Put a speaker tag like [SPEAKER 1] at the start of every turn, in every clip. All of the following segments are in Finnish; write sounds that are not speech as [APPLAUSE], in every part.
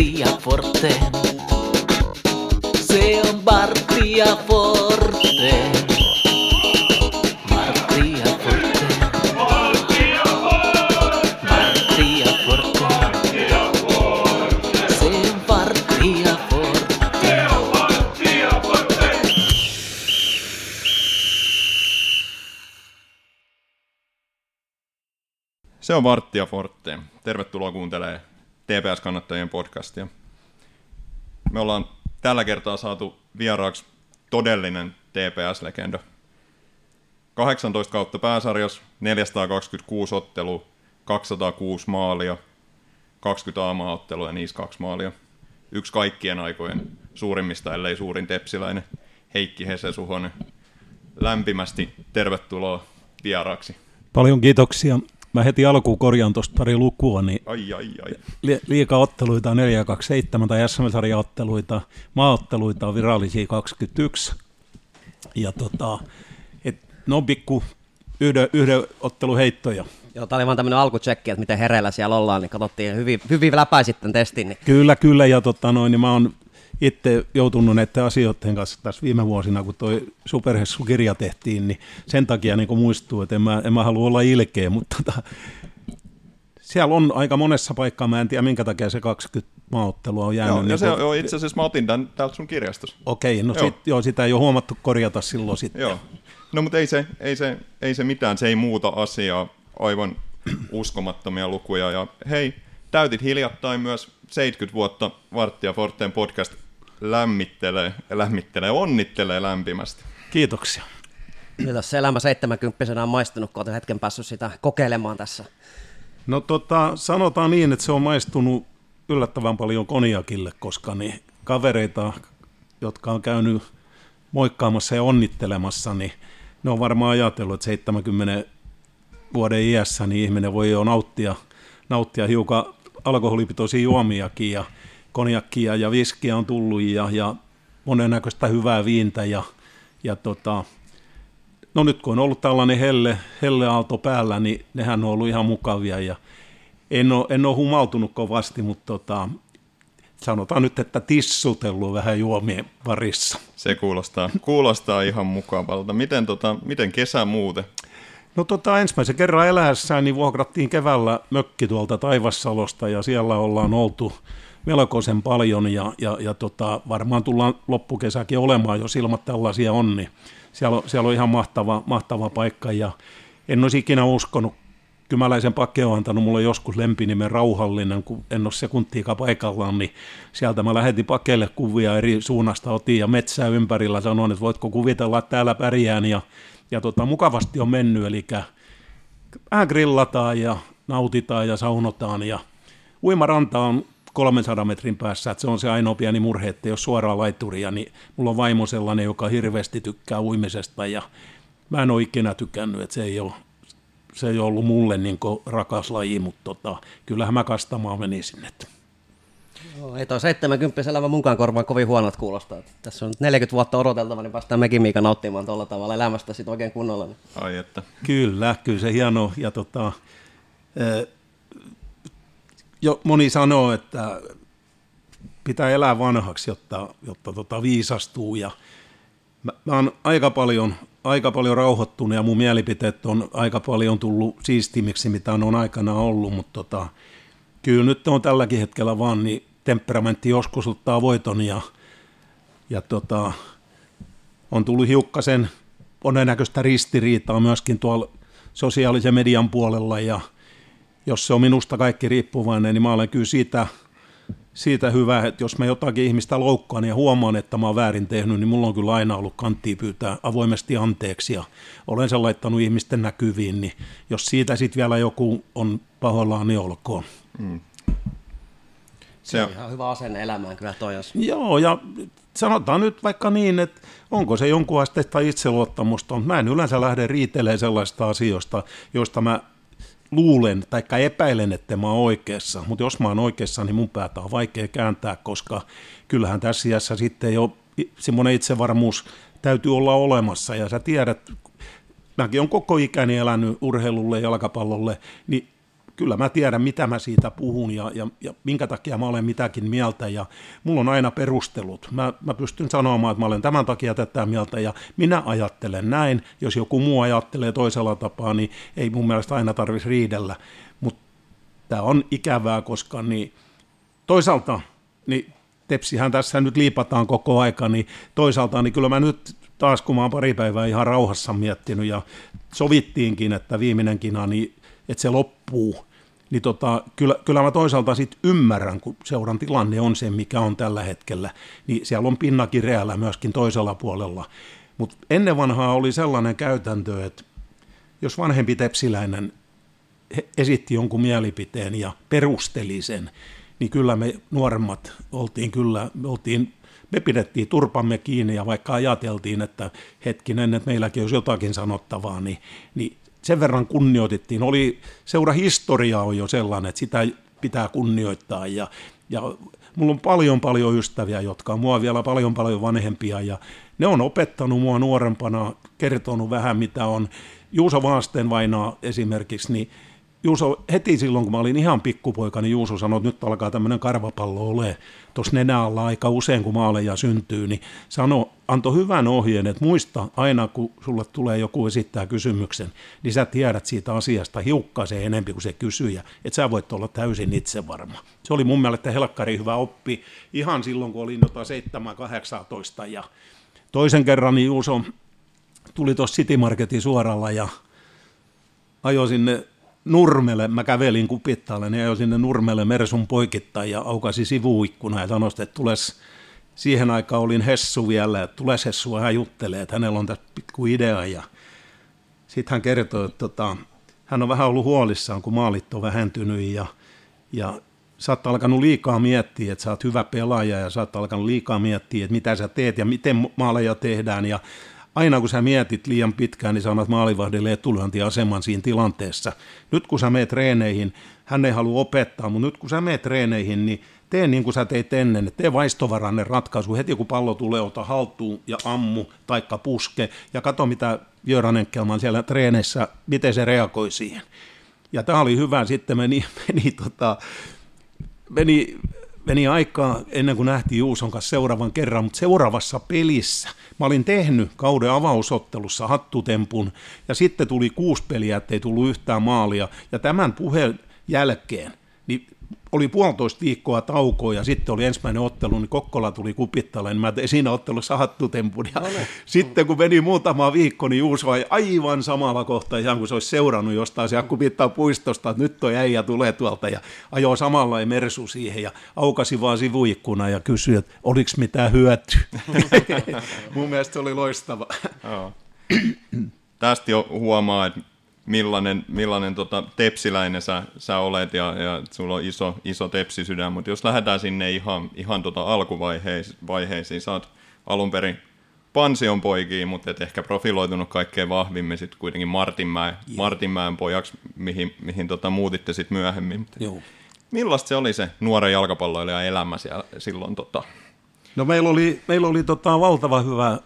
[SPEAKER 1] Martti ja Forte. Se on Martti ja Forte. Forte. Forte. Se on Martti ja Forte.
[SPEAKER 2] Se on Vartti ja Forte. Tervetuloa kuuntelemaan TPS-kannattajien podcastia. Me ollaan tällä kertaa saatu vieraaksi todellinen TPS-legenda. 18 kautta pääsarjas, 426 ottelua, 206 maalia, 20 aamaottelua ja niissä kaksi maalia. Yksi kaikkien aikojen suurimmista, ellei suurin tepsiläinen, Heikki Hese Suhonen. Lämpimästi tervetuloa vieraaksi.
[SPEAKER 3] Paljon kiitoksia. Mä heti alkuun korjaan tuosta pari lukua, niin
[SPEAKER 2] Ai, ai, ai.
[SPEAKER 3] li- liigaotteluita on 427 tai SM-sarjaotteluita, maaotteluita on virallisia 21. Ja tota, et, ne on pikku yhden, yhden otteluheittoja.
[SPEAKER 4] Joo, tämä oli vaan tämmöinen alkutsekki, että miten hereillä siellä ollaan, niin katsottiin hyvin, hyvin läpäisit tämän testin. Niin
[SPEAKER 3] Kyllä, kyllä, ja tota noin, niin mä oon itse joutunut näiden asioiden kanssa tässä viime vuosina, kun toi Superhessu-kirja tehtiin, niin sen takia niin muistuu, että en mä, en mä halua olla ilkeä, mutta tota, siellä on aika monessa paikkaa, mä en tiedä minkä takia se 20 maaottelua on jäänyt.
[SPEAKER 2] Joo, ja
[SPEAKER 3] niin
[SPEAKER 2] se,
[SPEAKER 3] kuin-
[SPEAKER 2] joo, itse asiassa mä otin tämän täältä sun kirjastossa.
[SPEAKER 3] Okei, no
[SPEAKER 2] Joo.
[SPEAKER 3] sit, joo, sitä ei ole huomattu korjata silloin sitten.
[SPEAKER 2] Joo. No mutta ei se, ei, se, ei se mitään, se ei muuta asiaa. Aivan uskomattomia lukuja. Ja hei, täytit hiljattain myös 70 vuotta Varttia Forteen podcast lämmittelee, lämmittelee, onnittelee lämpimästi.
[SPEAKER 3] Kiitoksia.
[SPEAKER 4] miltä se elämä 70 on maistunut, kun olet hetken päässyt sitä kokeilemaan tässä.
[SPEAKER 3] No tota, sanotaan niin, että se on maistunut yllättävän paljon koniakille, koska niin kavereita, jotka on käynyt moikkaamassa ja onnittelemassa, niin ne on varmaan ajatellut, että 70 vuoden iässä niin ihminen voi jo nauttia, nauttia hiukan alkoholipitoisia juomiakin ja konjakkia ja viskiä on tullut ja, ja monennäköistä hyvää viintä ja, ja tota, no nyt kun on ollut tällainen helle, helleaalto päällä, niin nehän on ollut ihan mukavia ja en ole, en ole humaltunut kovasti, mutta tota, sanotaan nyt, että tissutellut vähän juomien parissa.
[SPEAKER 2] Se kuulostaa, kuulostaa ihan mukavalta. Miten, tota, miten kesä muuten?
[SPEAKER 3] No tota, ensimmäisen kerran eläessään niin vuokrattiin keväällä mökki tuolta Taivassalosta ja siellä ollaan oltu melkoisen paljon ja, ja, ja tota, varmaan tullaan loppukesäkin olemaan, jos ilmat tällaisia on, niin siellä on, siellä on ihan mahtava, mahtava paikka ja en olisi ikinä uskonut, Kymäläisen Pake on antanut mulle joskus lempinimen Rauhallinen, kun en ole sekuntiikaan paikallaan, niin sieltä mä lähetin Pakelle kuvia eri suunnasta, otin ja metsää ympärillä, sanoin, että voitko kuvitella, että täällä pärjään, ja, ja tota, mukavasti on mennyt, eli vähän grillataan ja nautitaan ja saunotaan, ja uimaranta on 300 metrin päässä, että se on se ainoa pieni murhe, että jos suoraan laituria, niin mulla on vaimo sellainen, joka hirveästi tykkää uimisesta, ja mä en ole ikinä tykännyt, että se ei ole se ei ollut mulle niin rakas laji, mutta tota, kyllähän mä kastamaan menisin. Että.
[SPEAKER 4] Joo, ei toi 70 elämä munkaan korvaan kovin huonot kuulostaa. Että Tässä on nyt 40 vuotta odoteltava, niin päästään mekin Miika nauttimaan tuolla tavalla elämästä sit oikein kunnolla. Niin.
[SPEAKER 2] Ai että.
[SPEAKER 3] Kyllä, kyllä se hieno. Ja tota, jo moni sanoo, että pitää elää vanhaksi, jotta, jotta tota viisastuu. Ja mä, mä oon aika paljon, aika paljon rauhoittunut ja mun mielipiteet on aika paljon tullut siistimiksi, mitä on aikana ollut, mutta tota, kyllä nyt on tälläkin hetkellä vaan, niin temperamentti joskus ottaa voiton ja, ja tota, on tullut hiukkasen monennäköistä ristiriitaa myöskin tuolla sosiaalisen median puolella ja jos se on minusta kaikki riippuvainen, niin mä olen kyllä siitä, siitä hyvä, että jos mä jotakin ihmistä loukkaan ja huomaan, että mä oon väärin tehnyt, niin mulla on kyllä aina ollut kanttia pyytää avoimesti anteeksi ja olen sen laittanut ihmisten näkyviin, niin jos siitä sitten vielä joku on pahoillaan, niin olkoon.
[SPEAKER 2] Se, on-
[SPEAKER 4] Ihan hyvä asenne elämään kyllä toi, jos
[SPEAKER 3] Joo, ja sanotaan nyt vaikka niin, että onko se jonkun asteista itseluottamusta, mutta mä en yleensä lähde riitelemään sellaista asioista, joista mä luulen tai epäilen, että mä oon oikeassa, mutta jos mä oon oikeassa, niin mun päätä on vaikea kääntää, koska kyllähän tässä iässä sitten jo semmoinen itsevarmuus täytyy olla olemassa, ja sä tiedät, mäkin on koko ikäni elänyt urheilulle ja jalkapallolle, niin kyllä mä tiedän, mitä mä siitä puhun ja, ja, ja minkä takia mä olen mitäkin mieltä ja mulla on aina perustelut. Mä, mä pystyn sanomaan, että mä olen tämän takia tätä mieltä ja minä ajattelen näin. Jos joku muu ajattelee toisella tapaa, niin ei mun mielestä aina tarvitsisi riidellä. Mutta tämä on ikävää, koska niin toisaalta niin tepsihän tässä nyt liipataan koko aika, niin toisaalta niin kyllä mä nyt taas kun mä oon pari päivää ihan rauhassa miettinyt ja sovittiinkin, että viimeinen kina, niin että se loppuu, niin tota, kyllä, kyllä mä toisaalta sit ymmärrän, kun seuran tilanne on se, mikä on tällä hetkellä, niin siellä on pinnakin reällä myöskin toisella puolella. Mutta ennen vanhaa oli sellainen käytäntö, että jos vanhempi tepsiläinen esitti jonkun mielipiteen ja perusteli sen, niin kyllä me nuoremmat oltiin kyllä, me, oltiin, me pidettiin turpamme kiinni ja vaikka ajateltiin, että hetkinen, että meilläkin olisi jotakin sanottavaa, niin, niin sen verran kunnioitettiin. Oli, seura historia on jo sellainen, että sitä pitää kunnioittaa ja, ja mulla on paljon paljon ystäviä, jotka on mua vielä paljon paljon vanhempia ja ne on opettanut mua nuorempana, kertonut vähän mitä on. Juuso Vaastenvainaa esimerkiksi, niin Juuso, heti silloin kun mä olin ihan pikkupoika, niin Juuso sanoi, että nyt alkaa tämmöinen karvapallo ole tuossa nenä alla aika usein, kun maaleja syntyy, niin sano, antoi hyvän ohjeen, että muista aina, kun sulle tulee joku esittää kysymyksen, niin sä tiedät siitä asiasta hiukkasen enempi kuin se kysyjä, että sä voit olla täysin itsevarma. Se oli mun mielestä helkkari hyvä oppi ihan silloin, kun olin jotain 7-18 ja toisen kerran niin Juuso tuli tuossa City Marketin suoralla ja ajoi sinne Nurmelle, mä kävelin kupittaalle, niin ajoin sinne Nurmelle Mersun poikittain ja aukasi sivuikkuna ja sanoi, että tules, siihen aikaan olin Hessu vielä, että tules Hessu hän juttelee, että hänellä on tässä pitku idea ja sitten hän kertoi, että tota, hän on vähän ollut huolissaan, kun maalit on vähentynyt ja, ja sä oot alkanut liikaa miettiä, että sä oot hyvä pelaaja ja sä oot alkanut liikaa miettiä, että mitä sä teet ja miten maaleja tehdään ja aina kun sä mietit liian pitkään, niin sä annat maalivahdille etulyöntiaseman siinä tilanteessa. Nyt kun sä meet treeneihin, hän ei halua opettaa, mutta nyt kun sä meet treeneihin, niin tee niin kuin sä teit ennen, tee vaistovarainen ratkaisu, heti kun pallo tulee, ota haltuun ja ammu, taikka puske, ja kato mitä Jöran Enkelman siellä treeneissä, miten se reagoi siihen. Ja tämä oli hyvä, sitten meni, [LAUGHS] meni, tota, meni meni aikaa ennen kuin nähtiin Juuson kanssa seuraavan kerran, mutta seuraavassa pelissä mä olin tehnyt kauden avausottelussa hattutempun ja sitten tuli kuusi peliä, ettei tullut yhtään maalia. Ja tämän puheen jälkeen niin oli puolitoista viikkoa taukoa ja sitten oli ensimmäinen ottelu, niin Kokkola tuli kupittalle, niin mä tein siinä ottelussa hattutempun. Ja sitten kun meni muutama viikko, niin Juuso vai aivan samalla kohtaa, ihan kuin se olisi seurannut jostain se kupittaa puistosta, että nyt toi äijä tulee tuolta ja ajoi samalla ja mersu siihen ja aukasi vaan sivuikkuna ja kysyi, että oliko mitään hyötyä. [LAUGHS] Mun mielestä se oli loistava.
[SPEAKER 2] Tästä jo huomaa, että millainen, millainen tota, tepsiläinen sä, sä olet ja, ja sulla on iso, iso tepsisydän, mutta jos lähdetään sinne ihan, ihan tota alkuvaiheisiin, sä oot alun perin pansion poikiin, mutta et ehkä profiloitunut kaikkein vahvimmin sitten kuitenkin Martinmäen, Martinmäen pojaksi, mihin, mihin tota, muutitte sitten myöhemmin. Joo. Millaista se oli se nuoren jalkapalloilijan elämä siellä, silloin? Tota?
[SPEAKER 3] No meillä oli, meillä oli tota, valtava hyvä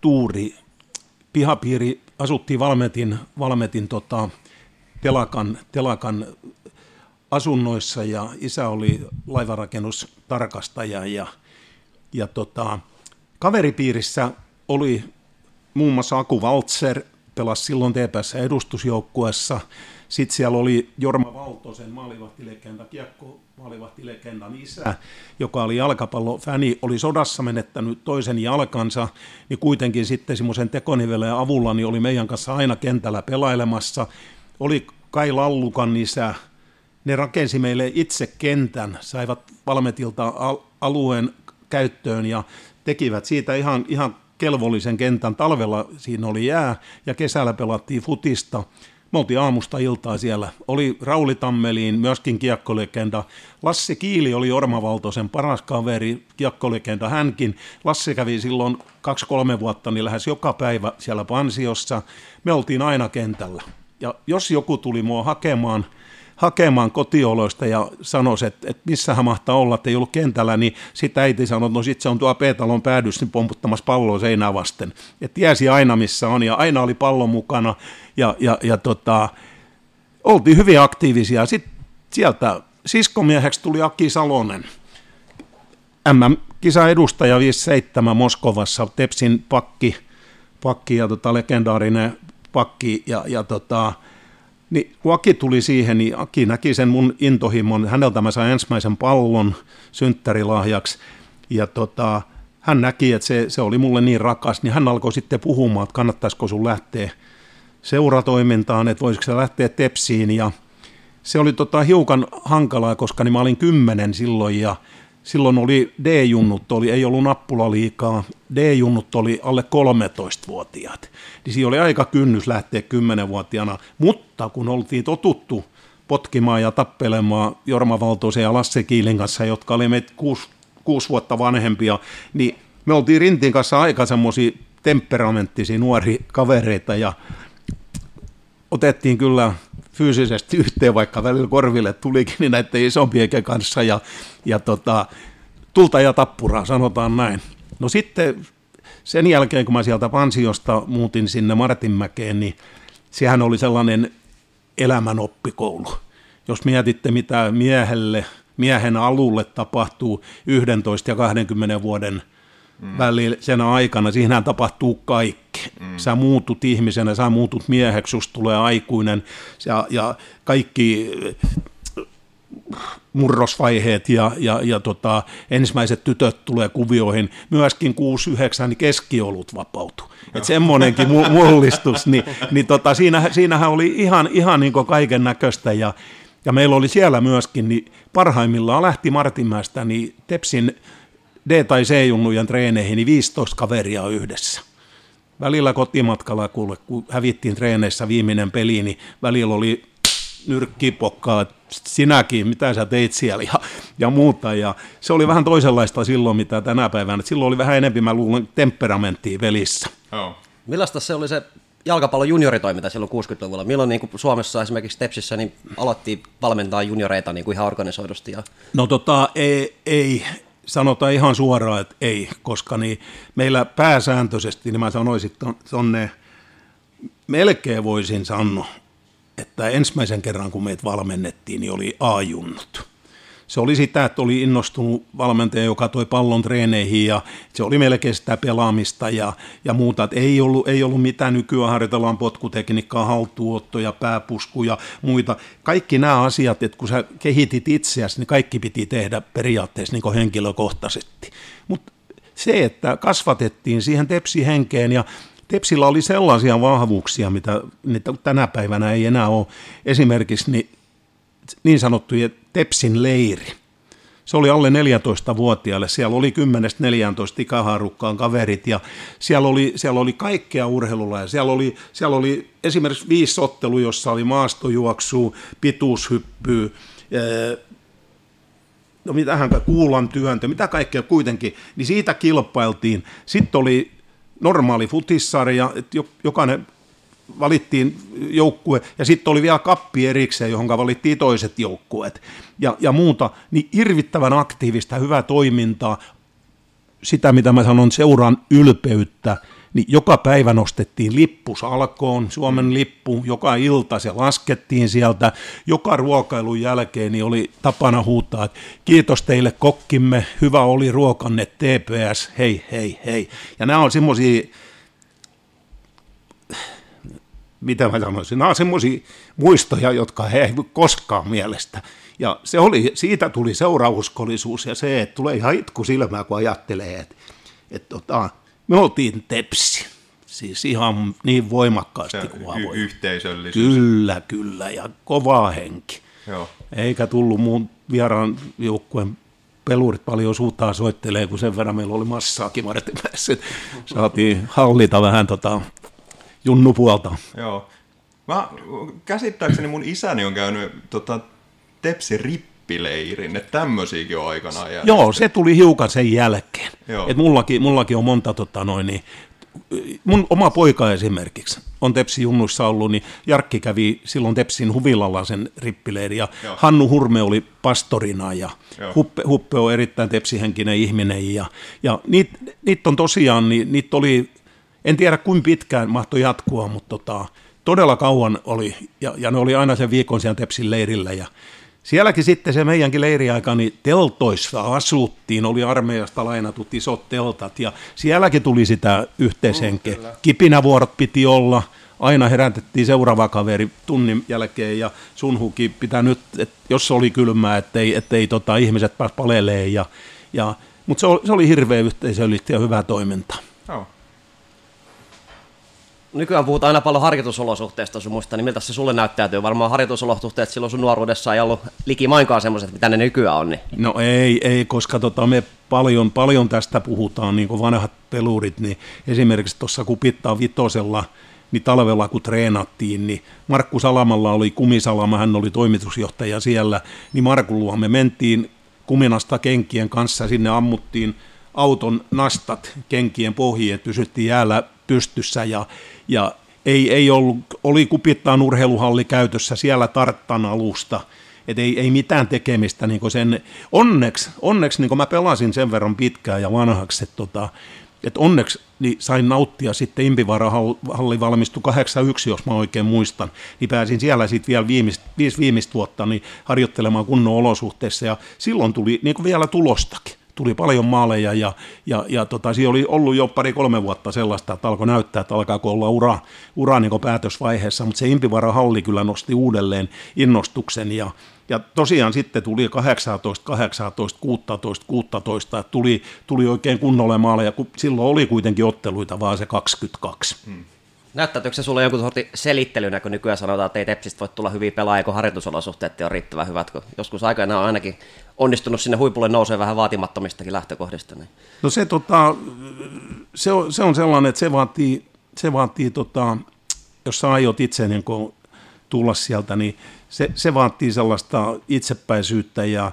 [SPEAKER 3] tuuri. Pihapiiri asuttiin Valmetin, Valmetin tota, telakan, telakan asunnoissa ja isä oli laivarakennustarkastaja ja, ja tota, kaveripiirissä oli muun muassa Aku Waltzer, pelasi silloin TPS edustusjoukkuessa. Sitten siellä oli Jorma Valtosen maalivahtilegenda, kiekko maalivahtilegendan isä, joka oli jalkapallofäni, oli sodassa menettänyt toisen jalkansa, niin kuitenkin sitten semmoisen tekoniveleen avulla niin oli meidän kanssa aina kentällä pelailemassa. Oli Kai Lallukan isä, ne rakensi meille itse kentän, saivat Valmetilta alueen käyttöön ja tekivät siitä ihan, ihan kelvollisen kentän. Talvella siinä oli jää ja kesällä pelattiin futista. Me oltiin aamusta iltaa siellä. Oli Rauli Tammeliin, myöskin kiekkolegenda. Lasse Kiili oli Ormavaltoisen paras kaveri, kiekkolegenda hänkin. Lasse kävi silloin kaksi-kolme vuotta niin lähes joka päivä siellä pansiossa. Me oltiin aina kentällä. Ja jos joku tuli mua hakemaan – hakemaan kotioloista ja sanoi, että, että missä hän mahtaa olla, että ei ollut kentällä, niin sitten äiti sanoi, että no sitten se on tuo P-talon päädys niin pomputtamassa palloa seinää vasten. Ja tiesi aina, missä on, ja aina oli pallo mukana, ja, ja, ja tota, oltiin hyvin aktiivisia. Sitten sieltä siskomieheksi tuli Aki Salonen. MM-kisa edustaja 57 Moskovassa, Tepsin pakki, pakki ja tota, legendaarinen pakki. Ja, ja tota, niin kun Aki tuli siihen, niin Aki näki sen mun intohimon. Häneltä mä sain ensimmäisen pallon synttärilahjaksi. Ja tota, hän näki, että se, se oli mulle niin rakas, niin hän alkoi sitten puhumaan, että kannattaisiko sun lähteä seuratoimintaan, että voisiko se lähteä Tepsiin. Ja se oli tota hiukan hankalaa, koska niin mä olin kymmenen silloin ja silloin oli D-junnut, oli, ei ollut nappula liikaa, D-junnut oli alle 13-vuotiaat. Niin siinä oli aika kynnys lähteä 10-vuotiaana, mutta kun oltiin totuttu potkimaan ja tappelemaan Jorma Valtoisen ja Lasse Kiilin kanssa, jotka oli meitä kuusi, kuusi vuotta vanhempia, niin me oltiin Rintin kanssa aika semmoisia temperamenttisia nuoria kavereita ja otettiin kyllä fyysisesti [LAUGHS] yhteen, vaikka välillä korville tulikin niin näiden isompien kanssa ja, ja tota, tulta ja tappuraa, sanotaan näin. No sitten sen jälkeen, kun mä sieltä Pansiosta muutin sinne Martinmäkeen, niin sehän oli sellainen elämänoppikoulu. Jos mietitte, mitä miehelle, miehen alulle tapahtuu 11 ja 20 vuoden mm. välillä sen aikana, siinähän tapahtuu kaikki. Mm. Sä muutut ihmisenä, sä muutut mieheksi, susta tulee aikuinen ja, ja kaikki murrosvaiheet ja, ja, ja tota, ensimmäiset tytöt tulee kuvioihin, myöskin 6-9 niin keskiolut vapautuu. Että semmoinenkin [LAUGHS] mullistus, niin, niin tota, siinä, siinähän oli ihan, ihan niin kaiken näköistä ja, ja meillä oli siellä myöskin, niin parhaimmillaan lähti Martinmäestä, niin Tepsin D- tai C-junnujen treeneihin, niin 15 kaveria yhdessä. Välillä kotimatkalla, kuule, kun hävittiin treeneissä viimeinen peli, niin välillä oli nyrkkipokkaa, sinäkin, mitä sä teit siellä ja, ja muuta. Ja se oli vähän toisenlaista silloin, mitä tänä päivänä. Silloin oli vähän enemmän, mä luulen, temperamenttia velissä.
[SPEAKER 4] Oh. Millaista se oli se jalkapallon junioritoiminta silloin 60-luvulla? Milloin niin kuin Suomessa esimerkiksi Tepsissä niin aloitti valmentaa junioreita niin kuin ihan organisoidusti? Ja...
[SPEAKER 3] No tota, ei, ei, sanotaan ihan suoraan, että ei, koska niin meillä pääsääntöisesti, niin mä sanoisin tuonne, melkein voisin sanoa, että ensimmäisen kerran kun meitä valmennettiin, niin oli A-junnut. Se oli sitä, että oli innostunut valmentaja, joka toi pallon treeneihin ja se oli melkein sitä pelaamista ja, ja muuta. Että ei, ollut, ei ollut mitään nykyään harjoitellaan potkutekniikkaa, haltuottoja, pääpuskuja ja muita. Kaikki nämä asiat, että kun sä kehitit itseäsi, niin kaikki piti tehdä periaatteessa niin henkilökohtaisesti. Mutta se, että kasvatettiin siihen tepsihenkeen ja Tepsillä oli sellaisia vahvuuksia, mitä mitä tänä päivänä ei enää ole. Esimerkiksi niin, niin sanottuja Tepsin leiri. Se oli alle 14-vuotiaille. Siellä oli 10-14 ikähaarukkaan kaverit ja siellä oli, siellä oli kaikkea urheilulla. Ja siellä, oli, siellä oli esimerkiksi viisi ottelu, jossa oli maastojuoksu, pituushyppy, no mitähän kuulan työntö, mitä kaikkea kuitenkin, niin siitä kilpailtiin. Sitten oli normaali futissarja, että jokainen valittiin joukkue, ja sitten oli vielä kappi erikseen, johon valittiin toiset joukkueet ja, ja muuta, niin hirvittävän aktiivista, hyvää toimintaa, sitä mitä mä sanon, seuran ylpeyttä, niin joka päivä nostettiin lippus alkoon, Suomen mm. lippu, joka ilta se laskettiin sieltä, joka ruokailun jälkeen niin oli tapana huutaa, että kiitos teille kokkimme, hyvä oli ruokanne, TPS, hei hei hei. Ja nämä on semmoisia, mitä mä sanoisin, nämä on semmoisia muistoja, jotka he ei koskaan mielestä. Ja se oli, siitä tuli seurauskollisuus ja se, että tulee ihan itku silmää, kun ajattelee, että, että tota, me oltiin tepsi. Siis ihan niin voimakkaasti
[SPEAKER 2] kuin y- yhteisöllisyys.
[SPEAKER 3] Kyllä, kyllä, ja kova henki.
[SPEAKER 2] Joo.
[SPEAKER 3] Eikä tullut muun vieraan joukkueen pelurit paljon suutaan soittelee, kun sen verran meillä oli massaakin Martinmäessä. [LAUGHS] Saatiin hallita vähän tota junnupuolta.
[SPEAKER 2] Joo. Mä, käsittääkseni mun isäni on käynyt tota, Tepsi rippileirin, että tämmöisiäkin on aikanaan järjestetty.
[SPEAKER 3] Joo, se tuli hiukan sen jälkeen. Et mullakin, mullakin on monta tota noin, niin, mun oma poika esimerkiksi on Tepsi junnuissa ollut, niin Jarkki kävi silloin Tepsin huvilalla sen rippileiri ja Joo. Hannu Hurme oli pastorina ja Huppe, Huppe on erittäin tepsihenkinen ihminen ja, ja niitä niit on tosiaan, niin, niitä oli, en tiedä kuinka pitkään mahtoi jatkua, mutta tota, todella kauan oli. Ja, ja ne oli aina sen viikon siellä Tepsin leirillä. Ja sielläkin sitten se meidänkin leiriaika, niin teltoissa asuttiin, oli armeijasta lainatut isot teltat. Ja sielläkin tuli sitä yhteishenkeä. Mm, Kipinävuorot piti olla, aina herätettiin seuraava kaveri tunnin jälkeen. Ja sunhuki pitää nyt, että jos oli kylmää, ettei, ettei tota, ihmiset pääs paleleen ja, ja mutta se oli, se oli hirveä yhteisöllistä ja hyvää toimintaa.
[SPEAKER 2] Joo.
[SPEAKER 4] Nykyään puhutaan aina paljon harjoitusolosuhteista sun muista, niin miltä se sulle näyttäytyy? Varmaan harjoitusolosuhteet silloin sun nuoruudessa ei ollut likimainkaan semmoiset, mitä ne nykyään on. Niin.
[SPEAKER 3] No ei, ei koska tota, me paljon, paljon tästä puhutaan, niin kuin vanhat pelurit, niin esimerkiksi tuossa Kupittaa vitosella, niin talvella kun treenattiin, niin Markku Salamalla oli kumisalama, hän oli toimitusjohtaja siellä, niin Markun me mentiin kuminasta kenkien kanssa, sinne ammuttiin auton nastat kenkien pohjiin, että pysyttiin jäällä pystyssä ja, ja ei, ei ollut, oli kupittaan urheiluhalli käytössä siellä Tarttan alusta, et ei, ei mitään tekemistä niin sen, onneksi, onneksi niin mä pelasin sen verran pitkään ja vanhaksi, että tota, et onneksi niin sain nauttia sitten Impivaara-halli valmistui 81, jos mä oikein muistan, niin pääsin siellä sitten vielä viimeist, viimeistä vuotta niin harjoittelemaan kunnon olosuhteissa ja silloin tuli niin vielä tulostakin tuli paljon maaleja ja, ja, ja tota, siinä oli ollut jo pari-kolme vuotta sellaista, että alkoi näyttää, että alkaako olla ura, ura niin päätösvaiheessa, mutta se Impivara halli kyllä nosti uudelleen innostuksen ja, ja tosiaan sitten tuli 18, 18, 16, 16, että tuli, tuli oikein kunnolle maaleja, kun silloin oli kuitenkin otteluita vaan se 22. Hmm.
[SPEAKER 4] Näyttäytyykö se sulle jonkun sortin selittelynä, kun nykyään sanotaan, että ei Tepsistä voi tulla hyviä pelaajia, kun harjoitusolosuhteet on riittävän hyvät, kun joskus aikana on ainakin onnistunut sinne huipulle nousee vähän vaatimattomistakin lähtökohdista. Niin.
[SPEAKER 3] No se, tota, se, on, se on sellainen, että se vaatii, se vaatii tota, jos sä aiot itse niin tulla sieltä, niin se, se vaatii sellaista itsepäisyyttä ja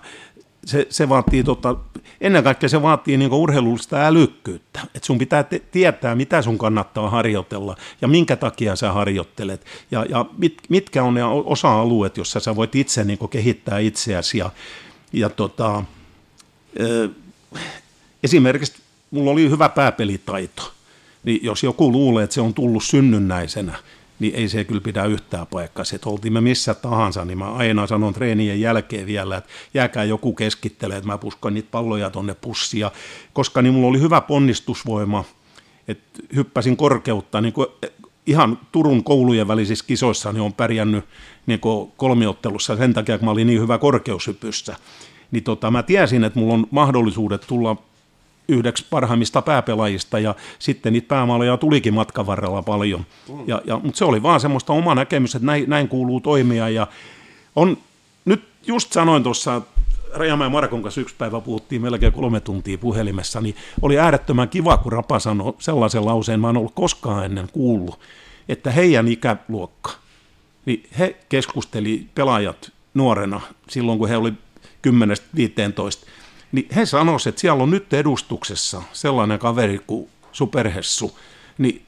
[SPEAKER 3] se, se vaatii, tota, ennen kaikkea se vaatii niin urheilullista älykkyyttä. Että sun pitää te- tietää, mitä sun kannattaa harjoitella ja minkä takia sä harjoittelet. Ja, ja mit, mitkä on ne osa-alueet, jossa sä voit itse niin kehittää itseäsi. Ja, ja tota, esimerkiksi mulla oli hyvä pääpelitaito. Niin jos joku luulee, että se on tullut synnynnäisenä, niin ei se kyllä pidä yhtään paikkaa. Että oltiin me missä tahansa, niin mä aina sanon treenien jälkeen vielä, että jääkää joku keskittelee, että mä puskan niitä palloja tonne pussia, koska niin mulla oli hyvä ponnistusvoima, että hyppäsin korkeutta, niin kuin ihan Turun koulujen välisissä kisoissa niin on pärjännyt niin kolmiottelussa sen takia, että mä olin niin hyvä korkeushypyssä. Niin tota, mä tiesin, että mulla on mahdollisuudet tulla yhdeksi parhaimmista pääpelaajista ja sitten niitä päämaaleja tulikin matkan varrella paljon. Mm. Ja, ja, mutta se oli vaan semmoista oma näkemys, että näin, näin kuuluu toimia ja on, nyt just sanoin tuossa Rajamäen Markon kanssa yksi päivä puhuttiin melkein kolme tuntia puhelimessa, niin oli äärettömän kiva, kun Rapa sanoi sellaisen lauseen, mä en ollut koskaan ennen kuullut, että heidän ikäluokka, niin he keskusteli pelaajat nuorena silloin, kun he oli 10-15, niin he sanoisivat, että siellä on nyt edustuksessa sellainen kaveri kuin Superhessu, niin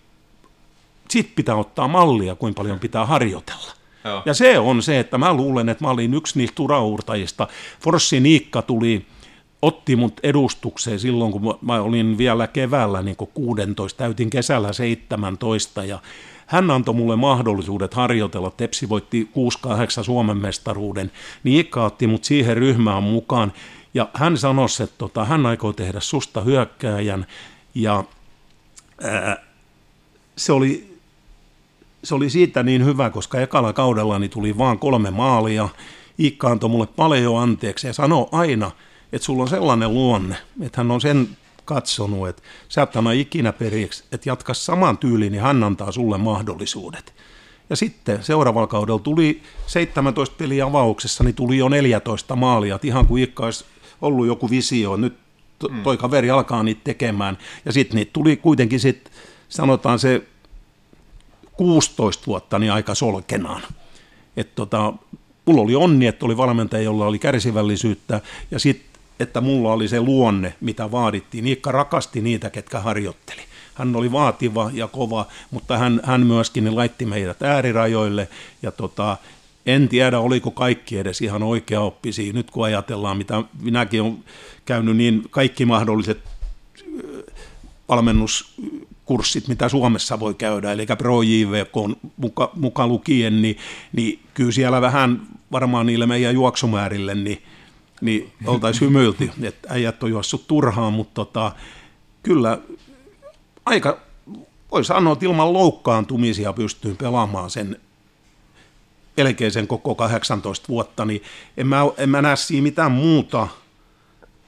[SPEAKER 3] siitä pitää ottaa mallia, kuinka paljon pitää harjoitella. Joo. Ja se on se, että mä luulen, että mä olin yksi niistä uraurtajista. Forssi Niikka tuli, otti mut edustukseen silloin, kun mä olin vielä keväällä niin 16, täytin kesällä 17 ja hän antoi mulle mahdollisuudet harjoitella. Tepsi voitti 6-8 Suomen mestaruuden. Niikka otti mut siihen ryhmään mukaan. Ja hän sanoi, että tota, hän aikoo tehdä susta hyökkääjän ja ää, se oli, se oli siitä niin hyvä, koska ekalla kaudella niin tuli vaan kolme maalia. Iikka antoi mulle paljon anteeksi ja sanoi aina, että sulla on sellainen luonne, että hän on sen katsonut, että sä et anna ikinä periksi, että jatka saman tyyliin, niin hän antaa sulle mahdollisuudet. Ja sitten seuraavalla kaudella tuli 17 peliä avauksessa, niin tuli jo 14 maalia, ihan kuin Iikka olisi ollut joku visio, nyt mm. toi kaveri alkaa niitä tekemään. Ja sitten niitä tuli kuitenkin sitten, sanotaan se 16 vuotta, niin aika solkenaan. Että tota, mulla oli onni, että oli valmentaja, jolla oli kärsivällisyyttä, ja sitten, että mulla oli se luonne, mitä vaadittiin. Niikka rakasti niitä, ketkä harjoitteli. Hän oli vaativa ja kova, mutta hän, hän myöskin laitti meidät äärirajoille, ja tota, en tiedä, oliko kaikki edes ihan oikea oppisia. Nyt kun ajatellaan, mitä minäkin olen käynyt, niin kaikki mahdolliset valmennuskurssit, mitä Suomessa voi käydä, eli Pro JVK muka, muka lukien, niin, niin kyllä siellä vähän varmaan niille meidän juoksumäärille, niin, niin oltaisiin hymyilty, että äijät on juossut turhaan, mutta tota, kyllä aika, voi sanoa, että ilman loukkaantumisia pystyy pelaamaan sen melkein sen koko 18 vuotta, niin en mä, en mä näe siinä mitään muuta,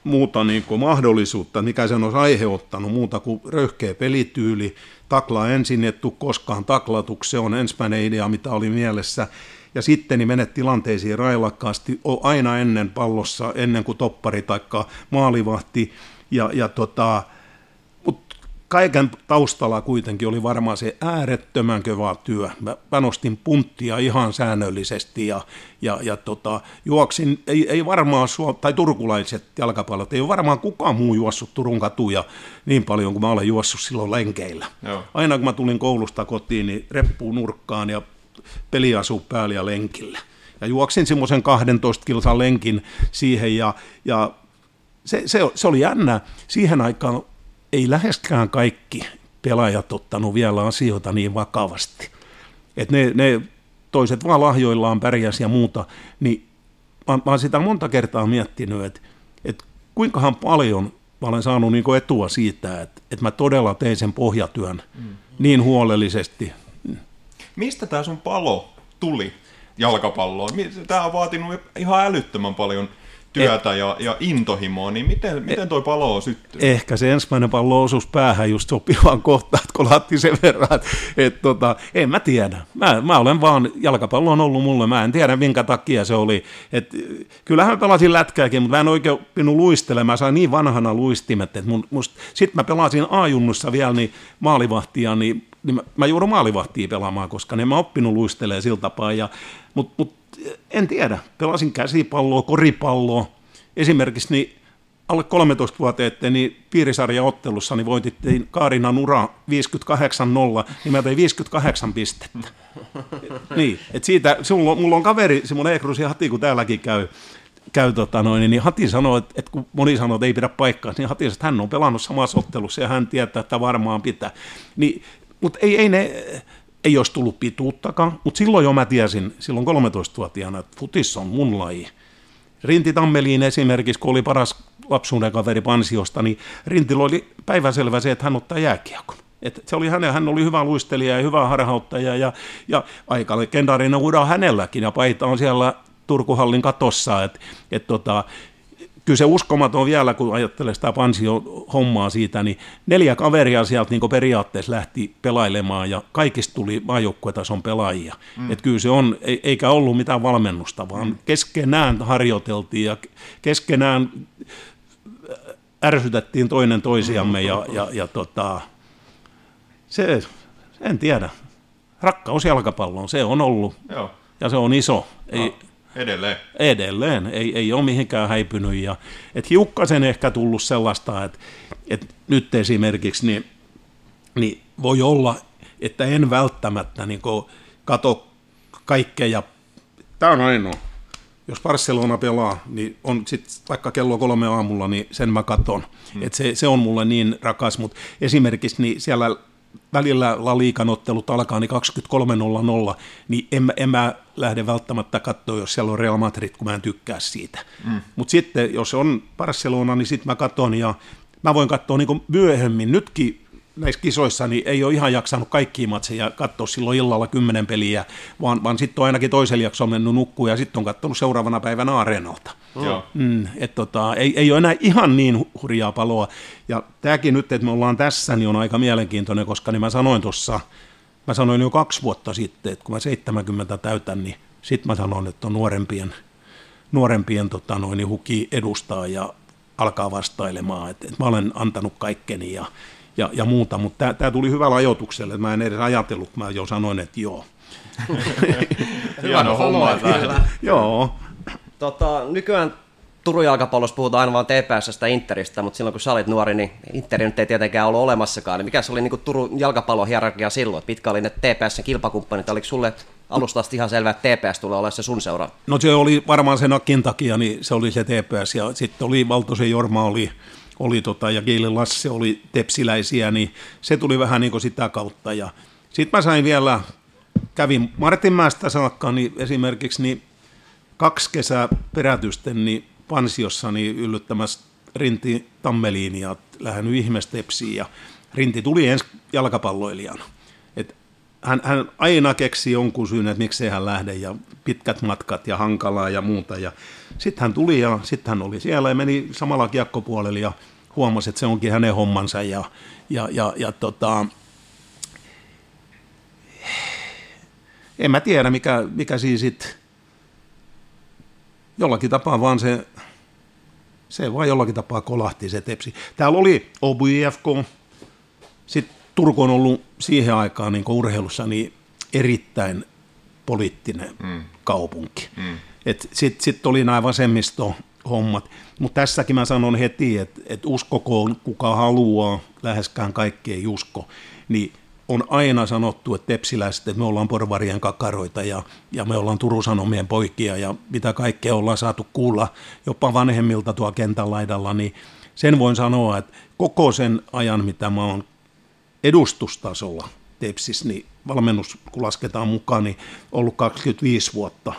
[SPEAKER 3] muuta niin kuin mahdollisuutta, mikä sen olisi aiheuttanut, muuta kuin röyhkeä pelityyli, taklaa ensin, et tuu koskaan taklatuksi, se on ensimmäinen idea, mitä oli mielessä, ja sitten niin menet tilanteisiin railakkaasti, aina ennen pallossa, ennen kuin toppari tai maalivahti, ja, ja tota, kaiken taustalla kuitenkin oli varmaan se äärettömän kova työ. Mä panostin punttia ihan säännöllisesti ja, ja, ja tota, juoksin, ei, ei varmaan, tai turkulaiset jalkapallot, ei ole varmaan kukaan muu juossut Turun katuja niin paljon kuin mä olen juossut silloin lenkeillä. Joo. Aina kun mä tulin koulusta kotiin, niin reppuun nurkkaan ja peliasu päällä ja lenkillä. Ja juoksin semmoisen 12 kilsan lenkin siihen ja, ja se, se, se oli jännä. Siihen aikaan ei läheskään kaikki pelaajat ottanut vielä asioita niin vakavasti. Että ne, ne toiset vaan lahjoillaan pärjäs ja muuta, niin mä, mä oon sitä monta kertaa miettinyt, että, että kuinkahan paljon mä olen saanut niin etua siitä, että, että mä todella tein sen pohjatyön mm. niin huolellisesti.
[SPEAKER 2] Mistä tämä sun palo tuli jalkapalloon? Tämä on vaatinut ihan älyttömän paljon työtä ja, ja intohimoa, niin miten, miten toi palo on syttynyt?
[SPEAKER 3] Ehkä se ensimmäinen pallo osuus päähän just sopivaan [LAUGHS] kohtaan, että kolahti sen verran, että et, tota, en mä tiedä. Mä, mä olen vaan, jalkapallo on ollut mulle, mä en tiedä minkä takia se oli. Et, kyllähän mä pelasin lätkääkin, mutta mä en oikein oppinut luistelemaan, mä sain niin vanhana luistimet, että sitten mä pelasin A-junnussa vielä niin maalivahtia, niin niin mä, mä joudun maalivahtia pelaamaan, koska ne mä oppinut luistelee sillä tapaa. Ja, mutta mut, en tiedä, pelasin käsipalloa, koripalloa. Esimerkiksi niin alle 13-vuotiaiden niin piirisarjaottelussa niin voitittiin Kaarinan ura 58-0, niin mä tein 58 pistettä. [LAUGHS] niin, että siitä, mulla, mulla on kaveri, Simon ja Hati, kun täälläkin käy, käy tota noin, niin Hati sanoi, että, että kun moni sanoo, että ei pidä paikkaa, niin Hati sanoi, että hän on pelannut samassa ottelussa ja hän tietää, että varmaan pitää. Niin, mutta ei, ei ne, ei olisi tullut pituuttakaan, mutta silloin jo mä tiesin, silloin 13-vuotiaana, että futis on mun laji. Rinti Tammeliin esimerkiksi, kun oli paras lapsuuden kaveri Pansiosta, niin Rintillä oli päiväselvä se, että hän ottaa jääkiekon. Et se oli hänen, hän oli hyvä luistelija ja hyvä harhauttaja ja, ja aika legendaarinen ura hänelläkin ja paita on siellä Turkuhallin katossa, että et tota, kyllä se uskomaton vielä, kun ajattelee sitä Pansio-hommaa siitä, niin neljä kaveria sieltä niin periaatteessa lähti pelailemaan ja kaikista tuli maajoukkuetason pelaajia. Mm. Että kyllä se on, eikä ollut mitään valmennusta, vaan mm. keskenään harjoiteltiin ja keskenään ärsytettiin toinen toisiamme ja, ja, ja tota, se, en tiedä, rakkaus jalkapalloon, se on ollut Joo. ja se on iso. Ei, no
[SPEAKER 2] Edelleen.
[SPEAKER 3] Edelleen, ei, ei ole mihinkään häipynyt. Ja, et hiukkasen ehkä tullut sellaista, että et nyt esimerkiksi niin, niin voi olla, että en välttämättä niin kato kaikkea. Tämä on ainoa. Jos Barcelona pelaa, niin on sitten vaikka kello kolme aamulla, niin sen mä katon. Hmm. Et se, se on mulle niin rakas, mutta esimerkiksi niin siellä välillä La Liigan ottelut alkaa niin 23.00, niin en, en mä lähde välttämättä katsoa, jos siellä on Real Madrid, kun mä en tykkää siitä. Mm. Mutta sitten, jos on Barcelona, niin sitten mä katson ja mä voin katsoa niin myöhemmin. Nytkin näissä kisoissa niin ei ole ihan jaksanut kaikkia matseja katsoa silloin illalla kymmenen peliä, vaan, vaan sitten on ainakin toisella jaksolla mennyt nukkua ja sitten on katsonut seuraavana päivänä areenalta. Joo. Mm, et tota, ei, ei ole enää ihan niin hurjaa paloa. Ja tämäkin nyt, että me ollaan tässä, niin on aika mielenkiintoinen, koska niin mä sanoin tuossa, mä sanoin jo kaksi vuotta sitten, että kun mä 70 täytän, niin sitten mä sanoin, että on nuorempien, nuorempien tota noin, niin huki edustaa ja alkaa vastailemaan, että, että mä olen antanut kaikkeni ja, ja, ja muuta, mutta tämä tuli hyvällä ajoituksella, että mä en edes ajatellut, kun mä jo sanoin, että joo. [LAUGHS]
[SPEAKER 4] Hieno homma. [LAUGHS]
[SPEAKER 3] Joo.
[SPEAKER 4] Tota, nykyään Turun jalkapallossa puhutaan aina vain TPSstä Interistä, mutta silloin kun sä olit nuori, niin Interi nyt ei tietenkään ollut olemassakaan. Niin mikä se oli niin kuin Turun jalkapallon hierarkia silloin? Pitkä oli ne TPSn kilpakumppanit? Oliko sulle alusta asti ihan selvää, että TPS tulee olemaan se sun seura?
[SPEAKER 3] No se oli varmaan sen akin takia, niin se oli se TPS. Ja sitten oli Valtosen Jorma oli, oli tota, ja Geili Lasse oli tepsiläisiä, niin se tuli vähän niin kuin sitä kautta. Ja sitten mä sain vielä, kävin Martinmäestä saakka, niin esimerkiksi niin kaksi kesää perätysten niin pansiossani yllyttämässä Rinti Tammeliinia lähden ihmestepsiin ja Rinti tuli ensi jalkapalloilijana. Hän, hän aina keksi jonkun syyn, että miksei hän lähde ja pitkät matkat ja hankalaa ja muuta. Ja sitten hän tuli ja sitten hän oli siellä ja meni samalla kiekkopuolella ja huomasi, että se onkin hänen hommansa ja, ja, ja, ja tota, en mä tiedä, mikä, mikä siinä sitten, jollakin tapaa vaan se, se vaan jollakin tapaa kolahti se tepsi. Täällä oli OBFK, sitten Turku on ollut siihen aikaan niin urheilussa niin erittäin poliittinen mm. kaupunki. Mm. Sitten sit oli nämä vasemmisto-hommat. Mutta tässäkin mä sanon heti, että et uskokoon kuka haluaa, läheskään kaikki ei usko, niin on aina sanottu, että tepsiläiset, että me ollaan porvarien kakaroita ja, ja me ollaan Turun Sanomien poikia ja mitä kaikkea ollaan saatu kuulla jopa vanhemmilta tuo kentän laidalla, niin sen voin sanoa, että koko sen ajan, mitä mä oon edustustasolla Tepsis, niin valmennus, kun lasketaan mukaan, niin ollut 25 vuotta,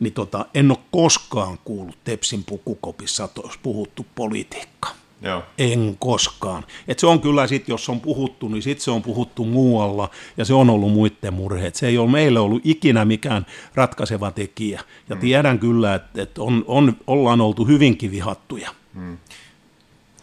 [SPEAKER 3] niin tota, en ole koskaan kuullut Tepsin pukukopissa, että olisi puhuttu politiikkaa.
[SPEAKER 2] Joo.
[SPEAKER 3] En koskaan. Et se on kyllä sitten, jos on puhuttu, niin sitten se on puhuttu muualla ja se on ollut muiden murheet. Se ei ole meille ollut ikinä mikään ratkaiseva tekijä. Ja mm. tiedän kyllä, että et on, on, ollaan oltu hyvinkin vihattuja. Mm.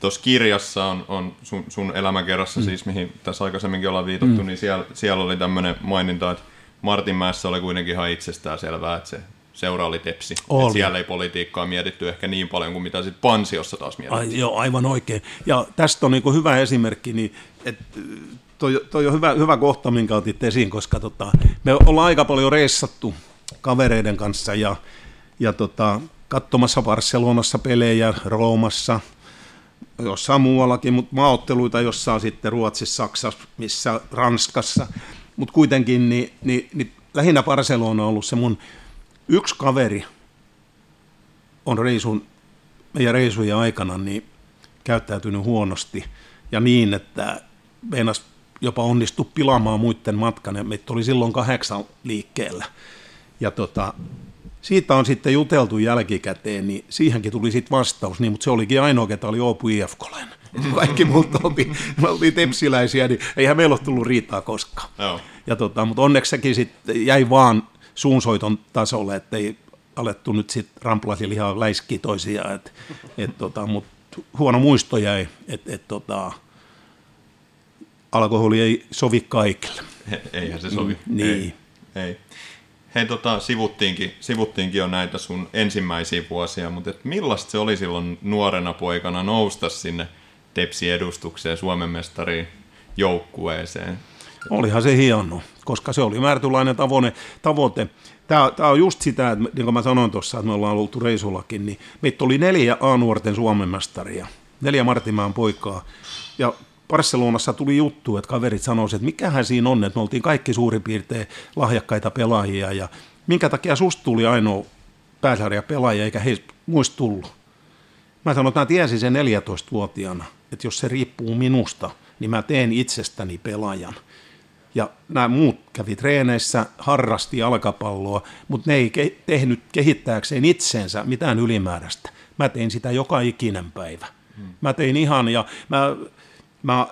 [SPEAKER 2] Tuossa kirjassa on, on sun, sun elämäkerrassa, mm. siis mihin tässä aikaisemminkin ollaan viitattu, mm. niin siellä, siellä oli tämmöinen maininta, että Martin Mäessä oli kuitenkin ihan itsestään selvää, että se seura oli tepsi. Oli. siellä ei politiikkaa mietitty ehkä niin paljon kuin mitä sitten Pansiossa taas mietittiin.
[SPEAKER 3] Ai, joo, aivan oikein. Ja tästä on niin hyvä esimerkki, niin, että toi, toi on hyvä, hyvä kohta, minkä otit esiin, koska tota, me ollaan aika paljon reissattu kavereiden kanssa ja, ja tota, katsomassa Barcelonassa pelejä, Roomassa, jossain muuallakin, mutta maaotteluita jossain sitten Ruotsissa, Saksassa, missä Ranskassa, mutta kuitenkin niin, niin, niin lähinnä Barcelona on ollut se mun Yksi kaveri on reisun, meidän reisujen aikana niin käyttäytynyt huonosti ja niin, että meinas jopa onnistu pilaamaan muiden matkan. Ja meitä oli silloin kahdeksan liikkeellä. Ja tota, siitä on sitten juteltu jälkikäteen, niin siihenkin tuli sitten vastaus, niin, mutta se olikin ainoa, ketä oli Oopu IFKolen. Kaikki muut [LAUGHS] oltiin, me oltiin tepsiläisiä, niin eihän meillä ole tullut riitaa koskaan.
[SPEAKER 2] Joo.
[SPEAKER 3] Ja tota, mutta onneksi sekin sitten jäi vaan suunsoiton tasolle, ettei alettu nyt sitten ramplasilla ihan läiskiä toisiaan, et, et tota, mutta huono muisto jäi, että et, tota, alkoholi ei sovi kaikille.
[SPEAKER 2] Eihän se sovi.
[SPEAKER 3] Niin.
[SPEAKER 2] Ei. ei. Hei, tota, sivuttiinkin, sivuttiinkin jo näitä sun ensimmäisiä vuosia, mutta et millaista se oli silloin nuorena poikana nousta sinne Tepsi-edustukseen, Suomen mestariin joukkueeseen?
[SPEAKER 3] Olihan se hieno, koska se oli määrätynlainen tavoite. tavoite. Tämä, tämä on just sitä, että niin kuin mä sanoin tuossa, että me ollaan oltu reisullakin, niin meitä oli neljä A-nuorten Suomen mestaria, neljä Martimaan poikaa. Ja Barcelonassa tuli juttu, että kaverit sanoisivat, että mikähän siinä on, että me oltiin kaikki suurin piirtein lahjakkaita pelaajia ja minkä takia susta tuli ainoa pääsarja pelaaja eikä he muista tullut. Mä sanoin, että mä tiesin sen 14-vuotiaana, että jos se riippuu minusta, niin mä teen itsestäni pelaajan – ja nämä muut kävi treeneissä, harrasti jalkapalloa, mutta ne ei ke- tehnyt kehittääkseen itsensä mitään ylimääräistä. Mä tein sitä joka ikinen päivä. Mä tein ihan, ja mä, mä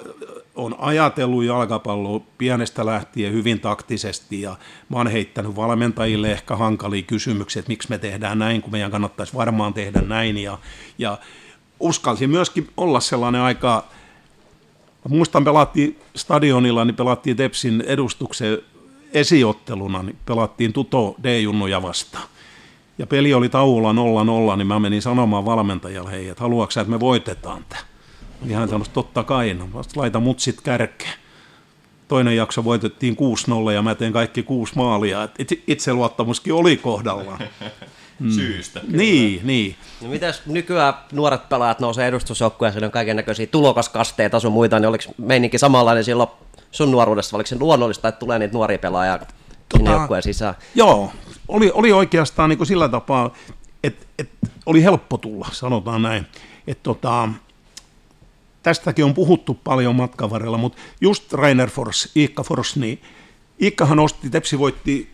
[SPEAKER 3] on ajatellut jalkapalloa pienestä lähtien hyvin taktisesti, ja mä oon heittänyt valmentajille ehkä hankalia kysymyksiä, että miksi me tehdään näin, kun meidän kannattaisi varmaan tehdä näin, ja, ja uskalsin myöskin olla sellainen aika muistan, pelattiin stadionilla, niin pelattiin Tepsin edustuksen esiotteluna, niin pelattiin Tuto D-junnuja vastaan. Ja peli oli tauolla 0-0, niin mä menin sanomaan valmentajalle, hei, että haluatko että me voitetaan tämä? Niin hän sanoi, totta kai, no, laita mut sit kärkeen. Toinen jakso voitettiin 6-0 ja mä tein kaikki kuusi maalia. Et itseluottamuskin oli kohdallaan. [LAUGHS]
[SPEAKER 2] mm. syystä.
[SPEAKER 3] Kyllä. Niin, niin.
[SPEAKER 4] No mitäs nykyään nuoret pelaajat nousee edustusjoukkueeseen, on kaiken näköisiä tulokaskasteita sun muita, niin oliko meininki samanlainen silloin sun nuoruudessa, oliko se luonnollista, että tulee niitä nuoria pelaajia tota, sinne joukkueen sisään?
[SPEAKER 3] Joo, oli, oli oikeastaan niin kuin sillä tapaa, että et oli helppo tulla, sanotaan näin. Että tota, tästäkin on puhuttu paljon matkan varrella, mutta just Rainer Fors, Iikka Fors, niin Iikkahan osti, Tepsi voitti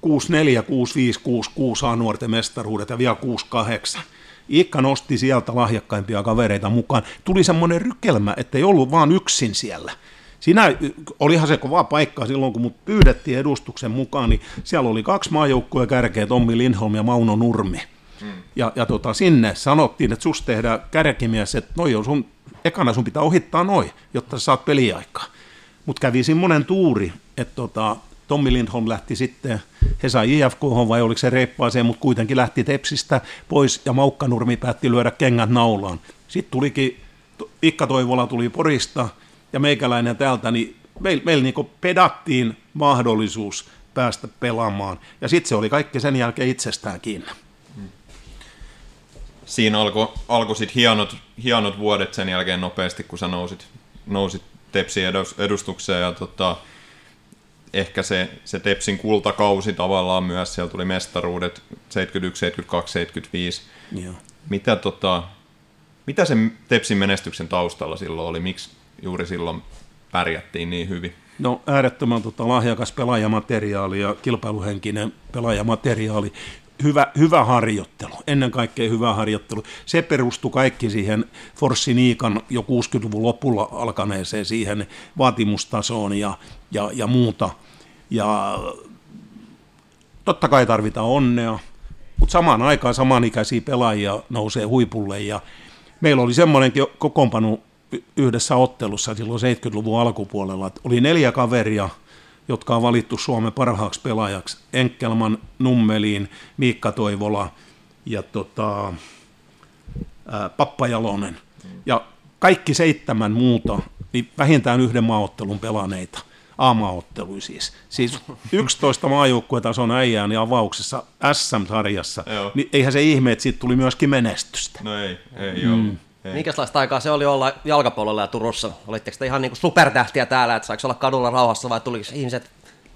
[SPEAKER 3] 64, 65, 66 A-nuorten mestaruudet ja vielä 68. Iikka nosti sieltä lahjakkaimpia kavereita mukaan. Tuli semmoinen rykelmä, että ei ollut vaan yksin siellä. Siinä olihan se kova paikka silloin, kun mut pyydettiin edustuksen mukaan, niin siellä oli kaksi maajoukkueen kärkeä, Tommi Lindholm ja Mauno Nurmi. Hmm. Ja, ja tota, sinne sanottiin, että susta tehdään kärkimies, että noi on sun, ekana sun pitää ohittaa noin, jotta sä saat peliaikaa. Mutta kävi semmoinen tuuri, että tota, Tommi Lindholm lähti sitten, he sai IFK vai oliko se reippaaseen, mutta kuitenkin lähti Tepsistä pois ja Maukkanurmi päätti lyödä kengät naulaan. Sitten tulikin, Ikka Toivola tuli Porista ja meikäläinen täältä, niin meillä meil niinku pedattiin mahdollisuus päästä pelaamaan. Ja sitten se oli kaikki sen jälkeen itsestään kiinni.
[SPEAKER 2] Siinä alkoi alko sitten hienot, hienot vuodet sen jälkeen nopeasti, kun sä nousit, nousit Tepsin edustukseen ja tota, ehkä se, se Tepsin kultakausi tavallaan myös, siellä tuli mestaruudet 71, 72, 75. Joo. Mitä, tota, mitä sen Tepsin menestyksen taustalla silloin oli? Miksi juuri silloin pärjättiin niin hyvin?
[SPEAKER 3] No äärettömän tota, lahjakas pelaajamateriaali ja kilpailuhenkinen pelaajamateriaali. Hyvä, hyvä harjoittelu, ennen kaikkea hyvä harjoittelu. Se perustui kaikki siihen Forssi Niikan jo 60-luvun lopulla alkaneeseen siihen vaatimustasoon ja, ja, ja muuta. Ja totta kai tarvitaan onnea, mutta samaan aikaan samanikäisiä pelaajia nousee huipulle ja meillä oli semmoinenkin kokoonpano yhdessä ottelussa silloin 70-luvun alkupuolella, että oli neljä kaveria, jotka on valittu Suomen parhaaksi pelaajaksi. Enkelman, Nummeliin, Miikka Toivola ja tota, ää, Pappa Jalonen. Ja kaikki seitsemän muuta, niin vähintään yhden maaottelun pelaneita. A-maaottelui siis. Siis 11 maajoukkuetason äijää niin avauksessa SM-sarjassa, niin eihän se ihme, että siitä tuli myöskin menestystä.
[SPEAKER 2] No ei, ei mm. ollut.
[SPEAKER 4] Ei. Minkälaista aikaa se oli olla jalkapallolla ja Turussa? Olitteko te ihan niin kuin supertähtiä täällä, että saiko olla kadulla rauhassa vai tuliko ihmiset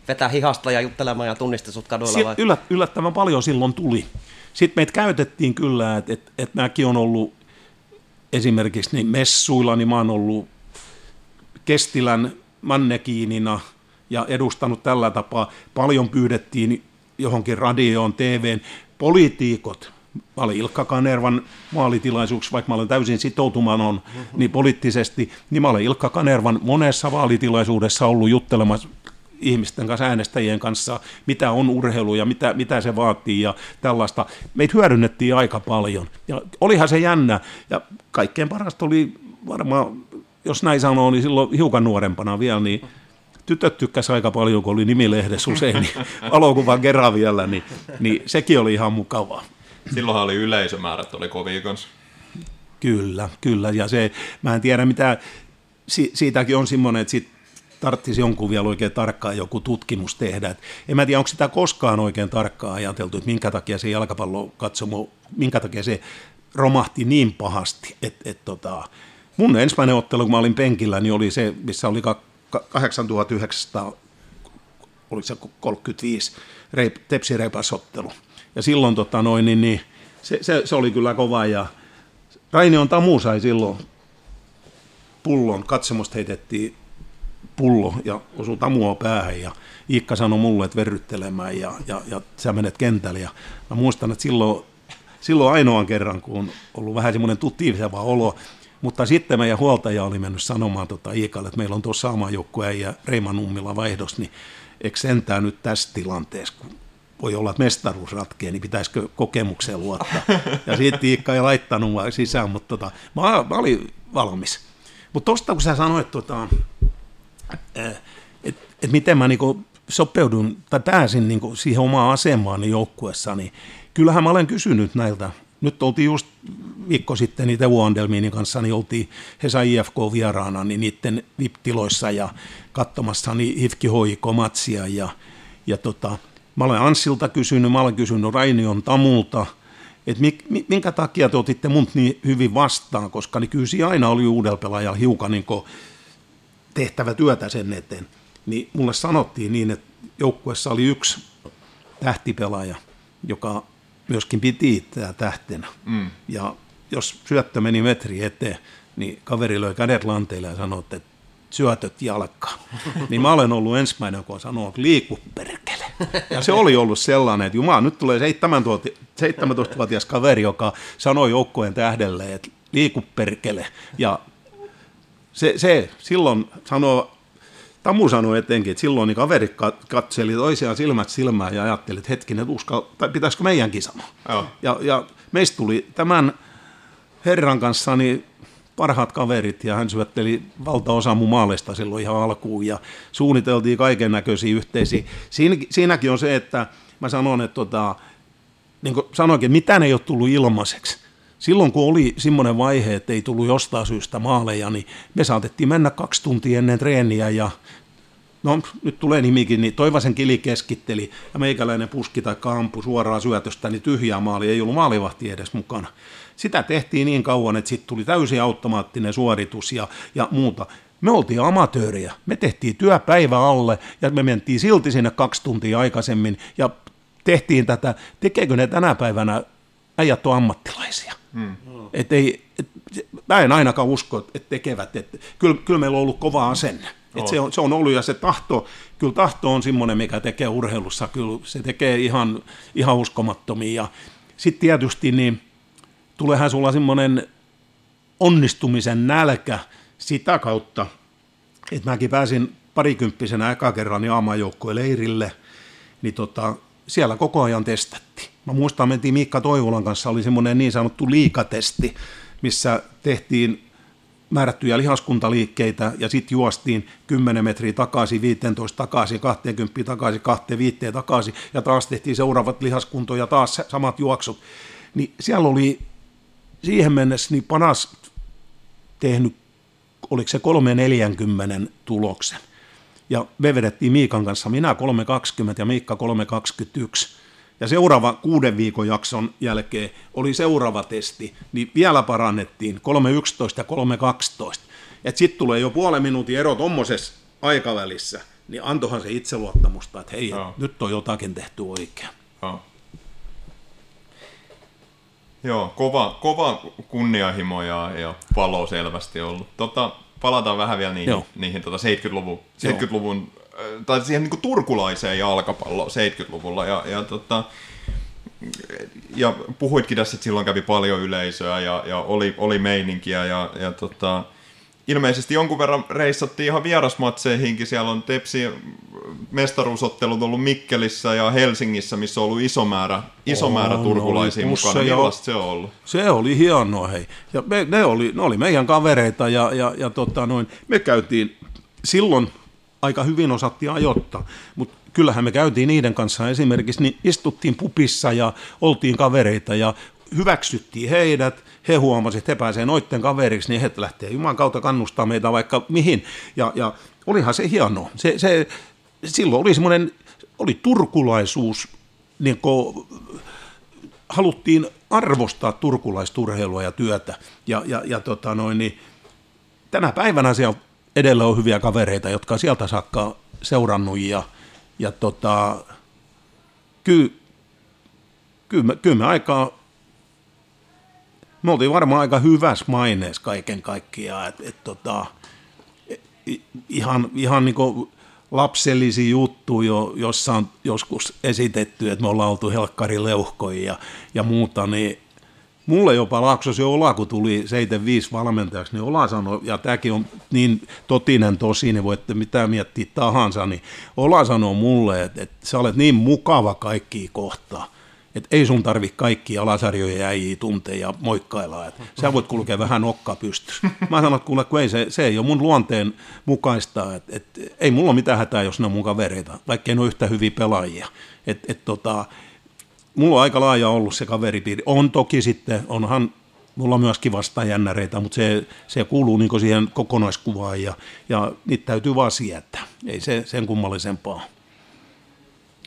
[SPEAKER 4] vetää hihasta ja juttelemaan ja tunnisti sut kaduilla? Vai?
[SPEAKER 3] Yllät, yllättävän paljon silloin tuli. Sitten meitä käytettiin kyllä, että et, et mäkin on ollut esimerkiksi niin messuilla, niin mä oon ollut Kestilän mannekiinina ja edustanut tällä tapaa. Paljon pyydettiin johonkin radioon, TVn, poliitikot, mä olin Ilkka Kanervan maalitilaisuuksissa, vaikka mä olen täysin sitoutumaton niin poliittisesti, niin mä olen Ilkka Kanervan monessa vaalitilaisuudessa ollut juttelemassa ihmisten kanssa, äänestäjien kanssa, mitä on urheilu ja mitä, mitä se vaatii ja tällaista. Meitä hyödynnettiin aika paljon ja olihan se jännä ja kaikkein parasta oli varmaan, jos näin sanoo, niin silloin hiukan nuorempana vielä, niin tytöt tykkäsi aika paljon, kun oli nimilehdessä usein, niin [LAUGHS] valokuvan kerran vielä, niin, niin sekin oli ihan mukavaa.
[SPEAKER 2] Silloinhan oli yleisömäärät, oli kovia kanssa.
[SPEAKER 3] Kyllä, kyllä. Ja se, mä en tiedä mitä, si, siitäkin on semmoinen, että sit tarvitsisi jonkun vielä oikein tarkkaan joku tutkimus tehdä. Et en mä tiedä, onko sitä koskaan oikein tarkkaan ajateltu, että minkä takia se jalkapallo katsomo, minkä takia se romahti niin pahasti, että et tota, mun ensimmäinen ottelu, kun mä olin penkillä, niin oli se, missä oli 8900, oliko se 35 reip, tepsireipasottelu. Ja silloin tota noin, niin, niin se, se, se, oli kyllä kova ja Rainion Tamu sai silloin pullon, katsomusta heitettiin pullo ja osui Tamua päähän ja Iikka sanoi mulle, että verryttelemään ja, ja, ja sä menet kentälle. Ja mä muistan, että silloin, silloin ainoan kerran, kun on ollut vähän semmoinen tuttiiviseva olo, mutta sitten meidän huoltaja oli mennyt sanomaan tota Iikalle, että meillä on tuossa sama joukkue ja Reima Nummila vaihdos, niin eikö sentään nyt tässä tilanteessa, kun voi olla, että mestaruus ratkee, niin pitäisikö kokemukseen luottaa. Ja siitä Iikka ei laittanut mua sisään, mutta tota, mä, mä olin valmis. Mutta tuosta kun sä sanoit, tota, että et, miten mä niinku sopeudun tai pääsin niinku siihen omaan asemaani joukkuessa, niin kyllähän mä olen kysynyt näiltä. Nyt oltiin just viikko sitten niitä Wandelminin kanssa, niin oltiin Hesa IFK vieraana, niin niiden VIP-tiloissa ja katsomassa niin Hifki Matsia ja, ja tota, Mä olen Anssilta kysynyt, mä olen kysynyt Rainion Tamulta, että minkä takia te otitte mut niin hyvin vastaan, koska niin kyllä siinä aina oli uudella pelaajalla hiukan niin tehtävä työtä sen eteen. Niin mulle sanottiin niin, että joukkuessa oli yksi tähtipelaaja, joka myöskin piti itseä tähtenä. Mm. Ja jos syöttö meni metri eteen, niin kaveri löi kädet lanteille ja sanoi, että syötöt jalkaan. Niin mä olen ollut ensimmäinen, joka on sanonut, liiku perkele. Ja se oli ollut sellainen, että jumala, nyt tulee 17-vuotias kaveri, joka sanoi joukkojen tähdelle, että liiku perkele. Ja se, se silloin sanoo, Tamu sanoi etenkin, että silloin niin kaverit katseli toisiaan silmät silmään ja ajatteli, että hetkinen, uskal, tai pitäisikö meidänkin sanoa.
[SPEAKER 2] Joo.
[SPEAKER 3] Ja, ja meistä tuli tämän herran kanssa niin parhaat kaverit ja hän syötteli valtaosa mun maalista silloin ihan alkuun ja suunniteltiin kaiken näköisiä yhteisiä. Siin, siinäkin on se, että mä sanon, että tota, niin kuin sanoinkin, mitään ei ole tullut ilmaiseksi. Silloin kun oli semmoinen vaihe, että ei tullut jostain syystä maaleja, niin me saatettiin mennä kaksi tuntia ennen treeniä ja no nyt tulee nimikin, niin Toivasen kili keskitteli ja meikäläinen puski tai kampu suoraan syötöstä, niin tyhjää maali, ei ollut maalivahti edes mukana. Sitä tehtiin niin kauan, että sitten tuli täysin automaattinen suoritus ja, ja muuta. Me oltiin amatööriä, me tehtiin työpäivä alle ja me mentiin silti sinne kaksi tuntia aikaisemmin ja tehtiin tätä. Tekeekö ne tänä päivänä äijät on ammattilaisia? Hmm. Et ei, et, mä en ainakaan usko, että tekevät. Et, kyllä, kyllä meillä on ollut kova asenne. Et se, on, se on ollut ja se tahto, kyllä tahto on semmoinen, mikä tekee urheilussa, kyllä se tekee ihan, ihan uskomattomia. Sitten tietysti niin tuleehan sulla semmoinen onnistumisen nälkä sitä kautta, että mäkin pääsin parikymppisenä eka kerran niin aamajoukkojen leirille, niin tota, siellä koko ajan testattiin. Mä muistan, mentiin Miikka Toivolan kanssa, oli semmoinen niin sanottu liikatesti, missä tehtiin määrättyjä lihaskuntaliikkeitä ja sitten juostiin 10 metriä takaisin, 15 takaisin, 20 takaisin, 25 takaisin ja taas tehtiin seuraavat lihaskunto ja taas samat juoksut. Niin siellä oli siihen mennessä niin Panas tehnyt, oliko se 340 tuloksen. Ja me vedettiin Miikan kanssa, minä 320 ja Miikka 321. Ja seuraava kuuden viikon jakson jälkeen oli seuraava testi, niin vielä parannettiin 3.11 ja 3.12. Että sitten tulee jo puolen minuutin ero tuommoisessa aikavälissä, niin antohan se itseluottamusta, että hei, no. nyt on jotakin tehty oikein.
[SPEAKER 2] No. Joo, kova, kova kunnianhimo ja, ja palo selvästi ollut. Tota, palataan vähän vielä niihin, niihin tota 70-luvun, 70-luvun tai siihen niin kuin turkulaiseen jalkapalloon 70-luvulla. Ja, ja, tota, ja puhuitkin tässä, että silloin kävi paljon yleisöä ja, ja oli, oli meininkiä ja, ja tota, ilmeisesti jonkun verran reissattiin ihan vierasmatseihinkin. Siellä on Tepsi mestaruusottelut ollut Mikkelissä ja Helsingissä, missä on ollut iso määrä, iso määrä turkulaisia mukana. Millaista se on ollut?
[SPEAKER 3] Se oli hienoa, hei. Ja me, ne, oli, ne oli meidän kavereita ja, ja, ja tota noin, me käytiin silloin aika hyvin osattiin ajoittaa, mutta kyllähän me käytiin niiden kanssa esimerkiksi, niin istuttiin pupissa ja oltiin kavereita ja hyväksyttiin heidät, he huomasivat, että he pääsevät noitten kaveriksi, niin he lähtee Jumalan kautta kannustaa meitä vaikka mihin. Ja, ja olihan se hienoa. Se, se, silloin oli semmoinen, oli turkulaisuus, niin kuin, haluttiin arvostaa turkulaisturheilua ja työtä. Ja, ja, ja tota noin, niin, tänä päivänä siellä edellä on hyviä kavereita, jotka sieltä saakka seurannut ja, ja tota, kyllä, kyllä, me, kyllä me aika, me oltiin varmaan aika hyvässä maineessa kaiken kaikkiaan, että et, tota, ihan, ihan niin kuin lapsellisia juttuja, jo, jossa on joskus esitetty, että me ollaan oltu helkkarileuhkoja ja, ja muuta, niin Mulle jopa Laaksosi Ola, kun tuli 75 valmentajaksi, niin Ola sanoi, ja tämäkin on niin totinen tosi, niin voitte mitä miettiä tahansa, niin Ola sanoi mulle, että, että sä olet niin mukava kaikki kohtaa, että ei sun tarvi kaikki alasarjoja jäijiä tuntea ja moikkailla, että sä voit kulkea vähän nokka pystyssä. Mä sanoin, että kuule, kun ei, se, se ei ole mun luonteen mukaista, että, että ei mulla ole mitään hätää, jos ne on mun kavereita, vaikka ei ole yhtä hyviä pelaajia. Että, että tota, mulla on aika laaja ollut se kaveripiiri. On toki sitten, onhan mulla on myöskin vastajännäreitä, mutta se, se kuuluu niin siihen kokonaiskuvaan ja, ja niitä täytyy vaan sietää. Ei se sen kummallisempaa.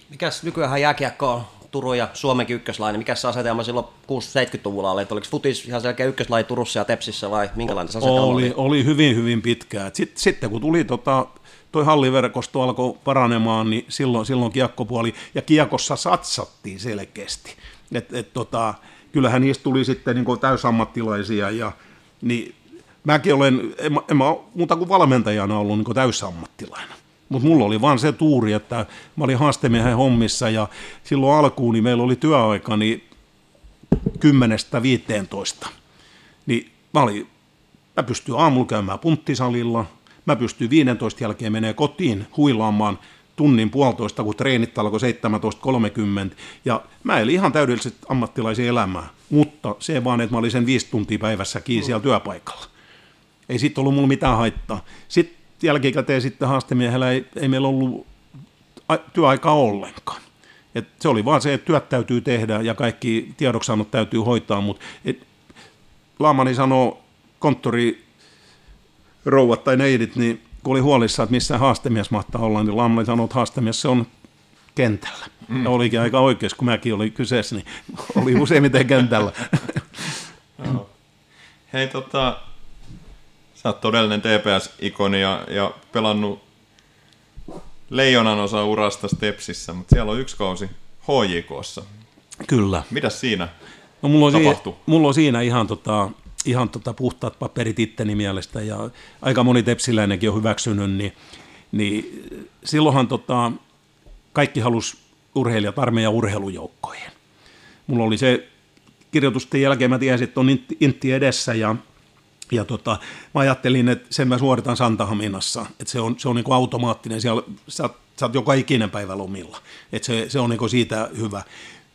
[SPEAKER 4] Mikäs nykyään jääkiekko on Turun ja Suomenkin ykköslainen? Mikä se asetelma silloin 60-70-luvulla oli? oliko futis ihan selkeä ykköslaji Turussa ja Tepsissä vai minkälainen se asetelma
[SPEAKER 3] oli? Oli, oli hyvin, hyvin pitkään. Sitten, sitten kun tuli tota, toi halliverkosto alkoi paranemaan, niin silloin, silloin kiekkopuoli, ja kiekossa satsattiin selkeästi. Et, et tota, kyllähän niistä tuli sitten niin täysammattilaisia, ja niin mäkin olen, en, en mä muuta kuin valmentajana ollut niin täysammattilainen. Mutta mulla oli vaan se tuuri, että mä olin haastemiehen hommissa ja silloin alkuun niin meillä oli työaika niin 10-15. Niin mä, olin, mä pystyin aamulla käymään punttisalilla, mä pystyin 15 jälkeen menee kotiin huilaamaan tunnin puolitoista, kun treenit alkoi 17.30. Ja mä elin ihan täydellisesti ammattilaisen elämää, mutta se vaan, että mä olin sen viisi tuntia päivässä kiinni siellä työpaikalla. Ei siitä ollut mulla mitään haittaa. Sitten jälkikäteen sitten haastemiehellä ei, ei meillä ollut työaikaa ollenkaan. Et se oli vaan se, että työt täytyy tehdä ja kaikki tiedoksiannot täytyy hoitaa, mutta Laamani sanoo konttori rouvat tai neidit, niin kun oli huolissa, että missä haastemies mahtaa olla, niin Laamani sanoi, että haastemies se on kentällä. Mm. Ja olikin aika oikeassa, kun mäkin olin kyseessä, niin oli useimmiten kentällä. [LAUGHS]
[SPEAKER 2] Hei tota, sä oot todellinen TPS-ikoni ja, ja pelannut leijonan osa urasta Stepsissä, mutta siellä on yksi kausi HJKssa.
[SPEAKER 3] Kyllä.
[SPEAKER 2] Mitäs siinä?
[SPEAKER 3] No, mulla, on siinä,
[SPEAKER 2] tapahtui?
[SPEAKER 3] mulla on siinä ihan, tota, ihan tota puhtaat paperit itteni mielestä ja aika moni tepsiläinenkin on hyväksynyt, niin, niin silloinhan tota, kaikki halus urheilijat armeijan urheilujoukkoihin. Mulla oli se kirjoitusten jälkeen, mä tiesin, että on intti edessä ja ja tota, mä ajattelin, että sen mä suoritan Santahaminassa, että se on, se on niin kuin automaattinen, siellä, sä, sä oot joka ikinen päivä lomilla, että se, se on niin kuin siitä hyvä.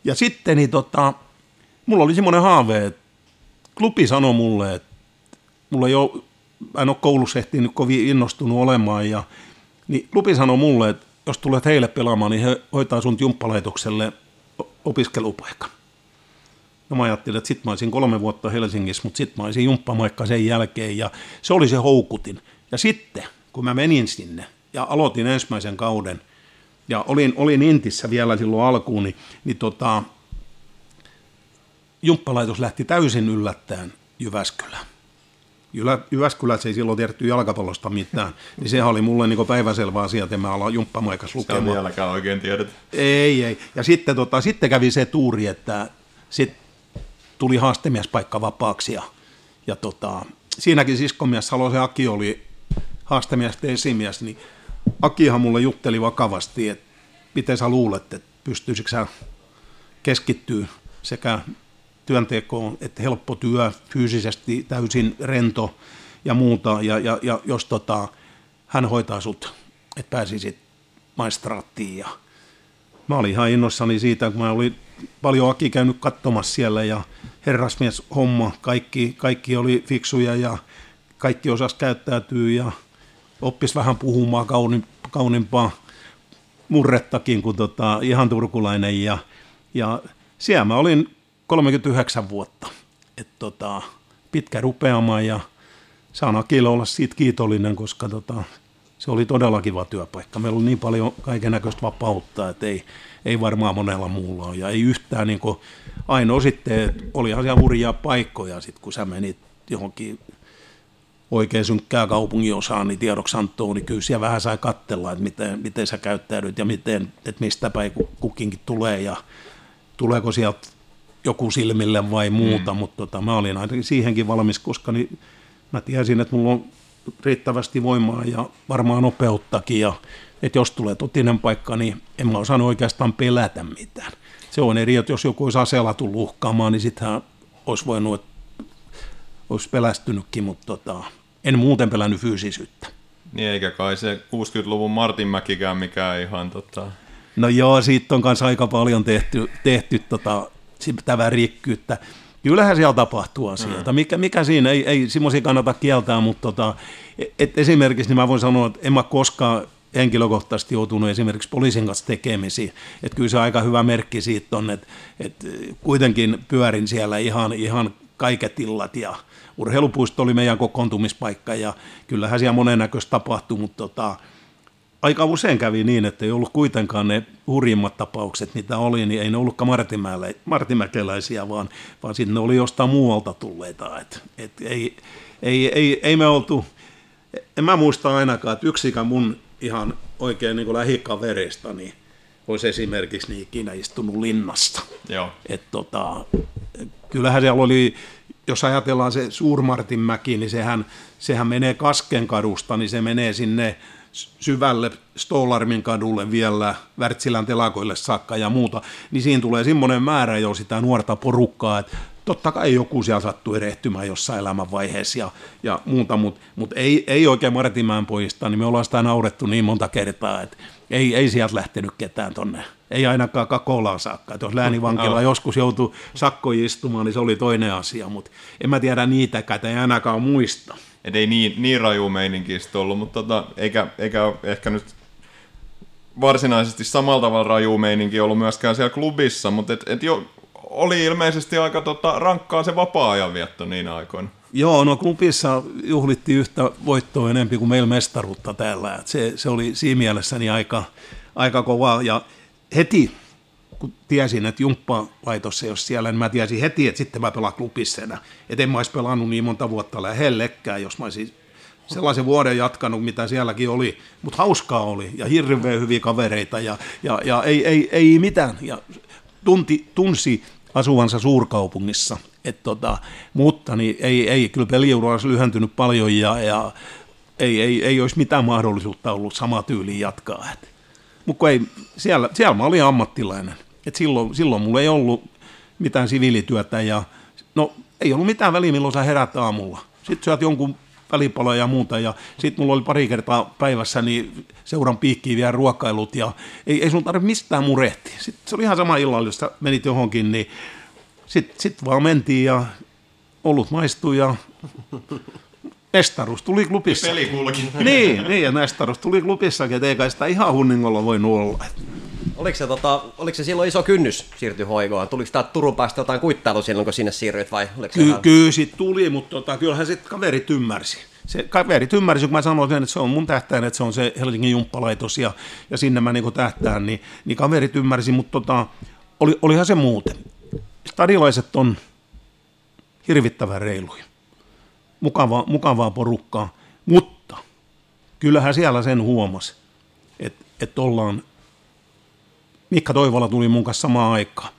[SPEAKER 3] Ja sitten niin tota, mulla oli semmoinen haave, että klubi sanoi mulle, että mulla ei ole, mä en ole koulussa ehtinyt kovin innostunut olemaan, ja niin klubi sanoi mulle, että jos tulet heille pelaamaan, niin he hoitaa sun jumppalaitokselle opiskelupaikan. No mä ajattelin, että sit mä olisin kolme vuotta Helsingissä, mutta sit mä olisin jumppamaikka sen jälkeen ja se oli se houkutin. Ja sitten, kun mä menin sinne ja aloitin ensimmäisen kauden ja olin, olin Intissä vielä silloin alkuun, niin, niin tota, jumppalaitos lähti täysin yllättäen Jyväskylään. Jyväskylässä ei silloin tiedetty jalkapallosta mitään, niin sehän oli mulle niin päiväselvä asia, että mä alan jumppamaikas
[SPEAKER 2] Se on
[SPEAKER 3] lukemaan.
[SPEAKER 2] vieläkään oikein tiedetä.
[SPEAKER 3] Ei, ei. Ja sitten, tota, sitten kävi se tuuri, että sit tuli haastemiespaikka vapaaksi ja, ja tota, siinäkin siskomies Salosen Aki oli haastemies ja esimies, niin Akihan mulle jutteli vakavasti, että miten sä luulet, että pystyisikö sä keskittyä sekä työntekoon, että helppo työ, fyysisesti täysin rento ja muuta, ja, ja, ja jos tota, hän hoitaa sut, että pääsisit maistraattiin ja mä olin ihan innoissani siitä, kun mä olin paljon Aki käynyt katsomassa siellä ja herrasmies homma, kaikki, kaikki oli fiksuja ja kaikki osas käyttäytyä ja oppis vähän puhumaan kauni, kauniimpaa murrettakin kuin tota, ihan turkulainen ja, ja siellä mä olin 39 vuotta, et tota, pitkä rupeama ja saan Akille olla siitä kiitollinen, koska tota, se oli todella kiva työpaikka. Meillä oli niin paljon kaiken näköistä vapautta, että ei, ei varmaan monella muulla ole. Ja ei yhtään, niin kuin, ainoa sitten, että olihan siellä hurjaa paikkoja, sit, kun sä menit johonkin oikein synkkää kaupungin osaan, niin tiedoksi Anttoon, niin kyllä siellä vähän sai katsella, että miten, miten sä käyttäydyt ja miten, että mistä päin ku- kukinkin tulee ja tuleeko sieltä joku silmille vai muuta, mm. mutta tota, mä olin ainakin siihenkin valmis, koska niin mä tiesin, että mulla on riittävästi voimaa ja varmaan nopeuttakin ja että jos tulee totinen paikka, niin en mä osannut oikeastaan pelätä mitään. Se on eri, että jos joku olisi aseella tullut uhkaamaan, niin sittenhän olisi voinut, että olisi pelästynytkin, mutta tota, en muuten pelännyt fyysisyyttä.
[SPEAKER 2] Niin eikä kai se 60-luvun Martin Mäkikään mikään ihan tota...
[SPEAKER 3] No joo, siitä on kanssa aika paljon tehty, tehty tota, sitä värikkyyttä. Kyllähän siellä tapahtuu asioita. Mikä, mikä siinä, ei, ei semmoisia kannata kieltää, mutta tota, et esimerkiksi niin mä voin sanoa, että en mä koskaan henkilökohtaisesti joutunut esimerkiksi poliisin kanssa tekemisiin. Että kyllä se aika hyvä merkki siitä on, että, että kuitenkin pyörin siellä ihan, ihan kaiket illat ja urheilupuisto oli meidän kokoontumispaikka ja kyllähän siellä monennäköistä tapahtui, mutta tota, aika usein kävi niin, että ei ollut kuitenkaan ne hurjimmat tapaukset, mitä oli, niin ei ne ollutkaan martinmäkeläisiä, vaan, vaan sitten ne oli jostain muualta tulleita. Et, et ei, ei, ei, ei me oltu, en mä muista ainakaan, että yksikään mun ihan oikein niin lähikaverista niin olisi esimerkiksi niin ikinä istunut linnassa.
[SPEAKER 2] Joo.
[SPEAKER 3] Et tota, kyllähän siellä oli jos ajatellaan se Suurmartinmäki, niin sehän, sehän menee Kaskenkadusta, niin se menee sinne syvälle Stolarmin kadulle vielä Wärtsilän telakoille saakka ja muuta, niin siinä tulee semmoinen määrä jo sitä nuorta porukkaa, että totta kai joku siellä sattuu erehtymään jossain elämänvaiheessa ja, ja muuta, mutta mut ei, ei oikein Martinmäen pojista, niin me ollaan sitä naurettu niin monta kertaa, että ei, ei sieltä lähtenyt ketään tonne. Ei ainakaan Kakolaan saakka. Että jos läänivankila joskus joutui sakkoistumaan, istumaan, niin se oli toinen asia, mutta en mä tiedä niitäkään, ei ainakaan muista.
[SPEAKER 2] Et ei niin, niin raju meininkiistä ollut, mutta tota, eikä, eikä ehkä nyt varsinaisesti samalla tavalla raju meininki ollut myöskään siellä klubissa, mutta et, et jo, oli ilmeisesti aika tota, rankkaa se vapaa-ajanvietto niin aikoina.
[SPEAKER 3] Joo, no klubissa juhlittiin yhtä voittoa enemmän kuin meillä mestaruutta täällä. Se, se oli siinä mielessäni aika, aika kova ja heti kun tiesin, että jumppalaitos ei ole siellä, niin mä tiesin heti, että sitten mä pelaan klubissa enää. Että en mä olisi pelannut niin monta vuotta lähellekään, jos mä olisin sellaisen vuoden jatkanut, mitä sielläkin oli. Mutta hauskaa oli ja hirveän hyviä kavereita ja, ja, ja ei, ei, ei mitään. Ja tunti, tunsi asuvansa suurkaupungissa. Et tota, mutta niin ei, ei, kyllä peliura olisi lyhentynyt paljon ja, ja ei, ei, ei olisi mitään mahdollisuutta ollut sama tyyli jatkaa. Mutta siellä, siellä mä olin ammattilainen. Et silloin, silloin mulla ei ollut mitään siviilityötä ja no ei ollut mitään väliä, milloin sä herät aamulla. Sitten syöt jonkun välipaloja ja muuta. Ja sitten mulla oli pari kertaa päivässä niin seuran piikkiin vielä ruokailut ja ei, ei sun tarvitse mistään murehtia. Sitten se oli ihan sama illalla, jos menit johonkin, niin sitten sit vaan mentiin ja ollut maistui ja mestaruus tuli klubissa.
[SPEAKER 2] Peli kulki.
[SPEAKER 3] Niin, niin ja mestaruus tuli klubissakin, että ei kai sitä ihan hunningolla voi olla.
[SPEAKER 4] Oliko se, tota, oliko se silloin iso kynnys siirtyä hoigoon? Tuliko tämä Turun päästä jotain kuittailu silloin, kun sinne siirryit vai oliko
[SPEAKER 3] Ky- ihan... Kyllä sit tuli, mutta tota, kyllähän sitten kaverit ymmärsi. Se kaverit ymmärsi, kun mä sanoin sen, että se on mun tähtäin, että se on se Helsingin jumppalaitos ja, ja sinne mä niin tähtään, niin, niin kaverit ymmärsi, mutta tota, oli, olihan se muuten. Stadilaiset on hirvittävän reiluja. Mukavaa, mukavaa porukkaa, mutta kyllähän siellä sen huomasi, että, että ollaan Mikka Toivola tuli mun kanssa samaan aikaan,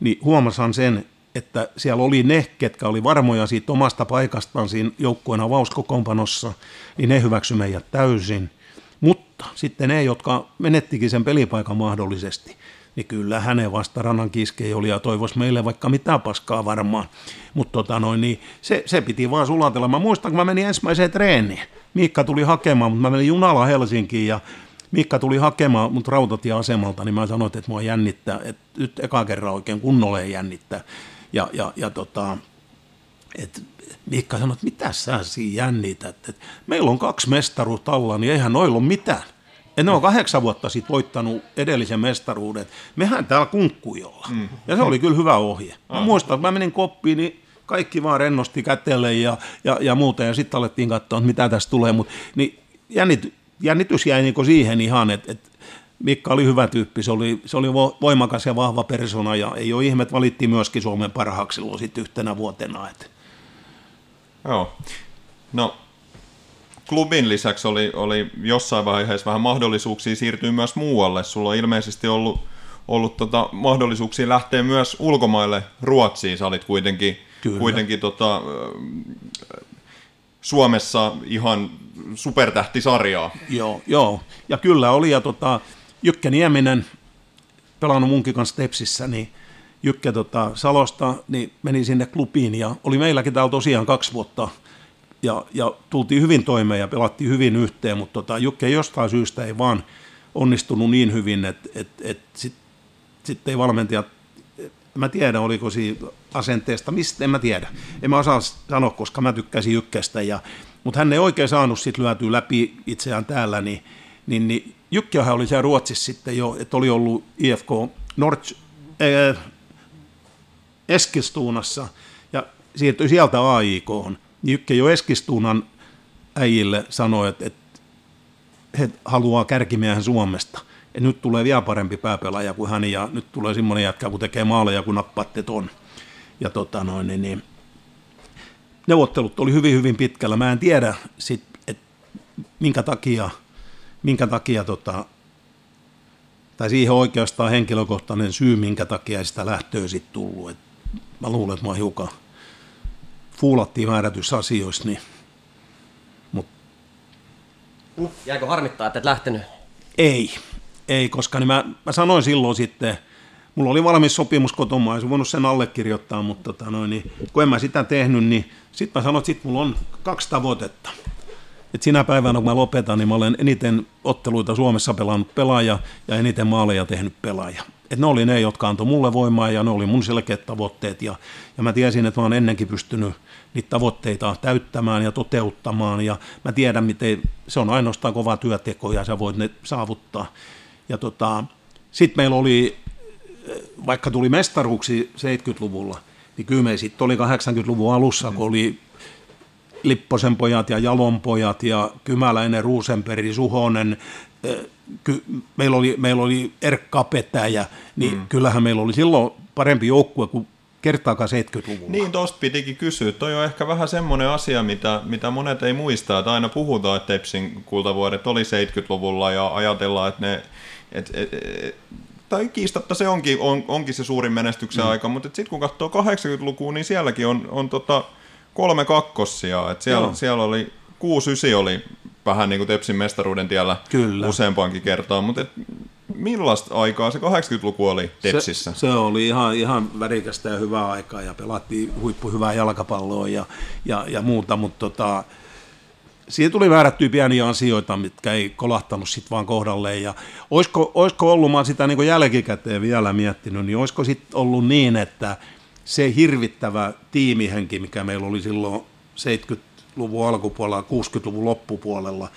[SPEAKER 3] niin huomasan sen, että siellä oli ne, ketkä oli varmoja siitä omasta paikastaan siinä joukkueen avauskokoonpanossa, niin ne hyväksy meidät täysin. Mutta sitten ne, jotka menettikin sen pelipaikan mahdollisesti, niin kyllä hänen vasta rannan kiskei oli ja toivoisi meille vaikka mitä paskaa varmaan. Mutta tota noin, niin se, se, piti vaan sulatella. Mä muistan, kun mä menin ensimmäiseen treeniin. Miikka tuli hakemaan, mutta mä menin junalla Helsinkiin ja Mikka tuli hakemaan mut rautatieasemalta, niin mä sanoin, että mua jännittää, että nyt eka kerran oikein kunnolla jännittää. Ja, ja, ja tota, että Mikka sanoi, että mitä sä siinä jännität, että meillä on kaksi mestaruutta alla, niin eihän noilla ole mitään. Ne on kahdeksan vuotta sitten voittanut edellisen mestaruuden. Mehän täällä kunkkujolla. Mm. Ja se oli kyllä hyvä ohje. Mä ah. muistan, että mä menin koppiin, niin kaikki vaan rennosti kätelle ja, ja, ja muuta. Ja sitten alettiin katsoa, että mitä tästä tulee. Mut, niin jännit, jännitys jäi niin siihen ihan, että, että Mikka oli hyvä tyyppi, se oli, se oli voimakas ja vahva persona ja ei ole ihme, että valittiin myöskin Suomen parhaaksi silloin yhtenä vuotena. Että.
[SPEAKER 2] Joo. No, klubin lisäksi oli, oli jossain vaiheessa vähän mahdollisuuksia siirtyä myös muualle. Sulla on ilmeisesti ollut, ollut tota, mahdollisuuksia lähteä myös ulkomaille Ruotsiin. Sä olit kuitenkin, kuitenkin tota, Suomessa ihan supertähtisarjaa.
[SPEAKER 3] Joo, joo. ja kyllä oli. Ja tota, Jykkä Nieminen, pelannut munkin kanssa Tepsissä, niin Jykkä tota, Salosta niin meni sinne klubiin ja oli meilläkin täällä tosiaan kaksi vuotta ja, ja tultiin hyvin toimeen ja pelattiin hyvin yhteen, mutta tota, Jykkä jostain syystä ei vaan onnistunut niin hyvin, että et, et sitten sit ei valmentajat, mä tiedä oliko siinä asenteesta, mistä en mä tiedä, en mä osaa sanoa, koska mä tykkäsin Jykkästä, ja, mutta hän ei oikein saanut sitten lyötyä läpi itseään täällä, niin, niin, niin Jykkiähän oli siellä Ruotsissa sitten jo, että oli ollut IFK Nord, äh, Eskistuunassa ja siirtyi sieltä AIK. Jykki jo Eskistuunan äijille sanoi, että, että he haluaa kärkimiehen Suomesta. Ja nyt tulee vielä parempi pääpelaaja kuin hän ja nyt tulee semmoinen jätkä, kun tekee maaleja, kun nappaatte ton. Ja tota noin, niin, niin, neuvottelut oli hyvin, hyvin pitkällä. Mä en tiedä sit, että minkä takia – minkä takia, tota, tai siihen oikeastaan henkilökohtainen syy, minkä takia sitä lähtöä sitten tullut. Et mä luulen, että mä oon hiukan fuulattiin määrätyissä asioissa, niin
[SPEAKER 4] Jäikö harmittaa, että et lähtenyt?
[SPEAKER 3] Ei, ei, koska niin mä, mä sanoin silloin sitten, mulla oli valmis sopimus mä olisin voinut sen allekirjoittaa, mutta tota noin, niin, kun en mä sitä tehnyt, niin sitten mä sanoin, että sit mulla on kaksi tavoitetta. Et sinä päivänä, kun mä lopetan, niin mä olen eniten otteluita Suomessa pelannut pelaaja ja eniten maaleja tehnyt pelaaja. Et ne oli ne, jotka antoi mulle voimaa ja ne oli mun selkeät tavoitteet. Ja, ja mä tiesin, että mä oon ennenkin pystynyt niitä tavoitteita täyttämään ja toteuttamaan. Ja mä tiedän, miten se on ainoastaan kova työteko ja sä voit ne saavuttaa. Ja tota, sitten meillä oli, vaikka tuli mestaruuksi 70-luvulla, niin kyllä me sitten oli 80-luvun alussa, kun oli Lipposen pojat ja Jalon pojat ja Kymäläinen, Ruusenperi, Suhonen, ky, meillä, oli, meillä oli Erkka Petäjä, niin mm. kyllähän meillä oli silloin parempi joukkue kuin kertaakaan 70-luvulla.
[SPEAKER 2] Niin, tosta pitikin kysyä. Toi on ehkä vähän semmoinen asia, mitä, mitä monet ei muista, että aina puhutaan, että Tepsin kultavuodet oli 70-luvulla ja ajatellaan, että ne... Et, et, et, tai kiistatta se onkin, on, onkin se suurin menestyksen mm. aika, mutta sitten kun katsoo 80-lukua, niin sielläkin on, on tota kolme kakkossia. Et siellä, siellä oli 6-9 oli vähän niin kuin Tepsin mestaruuden tiellä Kyllä. useampaankin kertaan, mutta et, millaista aikaa se 80-luku oli Tepsissä?
[SPEAKER 3] Se, se oli ihan, ihan värikästä ja hyvää aikaa ja pelattiin huippu hyvää jalkapalloa ja, ja, ja muuta, mutta tota, siihen tuli määrättyä pieniä asioita, mitkä ei kolahtanut sitten vaan kohdalleen. Ja olisiko, olisiko ollut, mä sitä niin jälkikäteen vielä miettinyt, niin olisiko sitten ollut niin, että se hirvittävä tiimihenki, mikä meillä oli silloin 70-luvun alkupuolella, 60-luvun loppupuolella,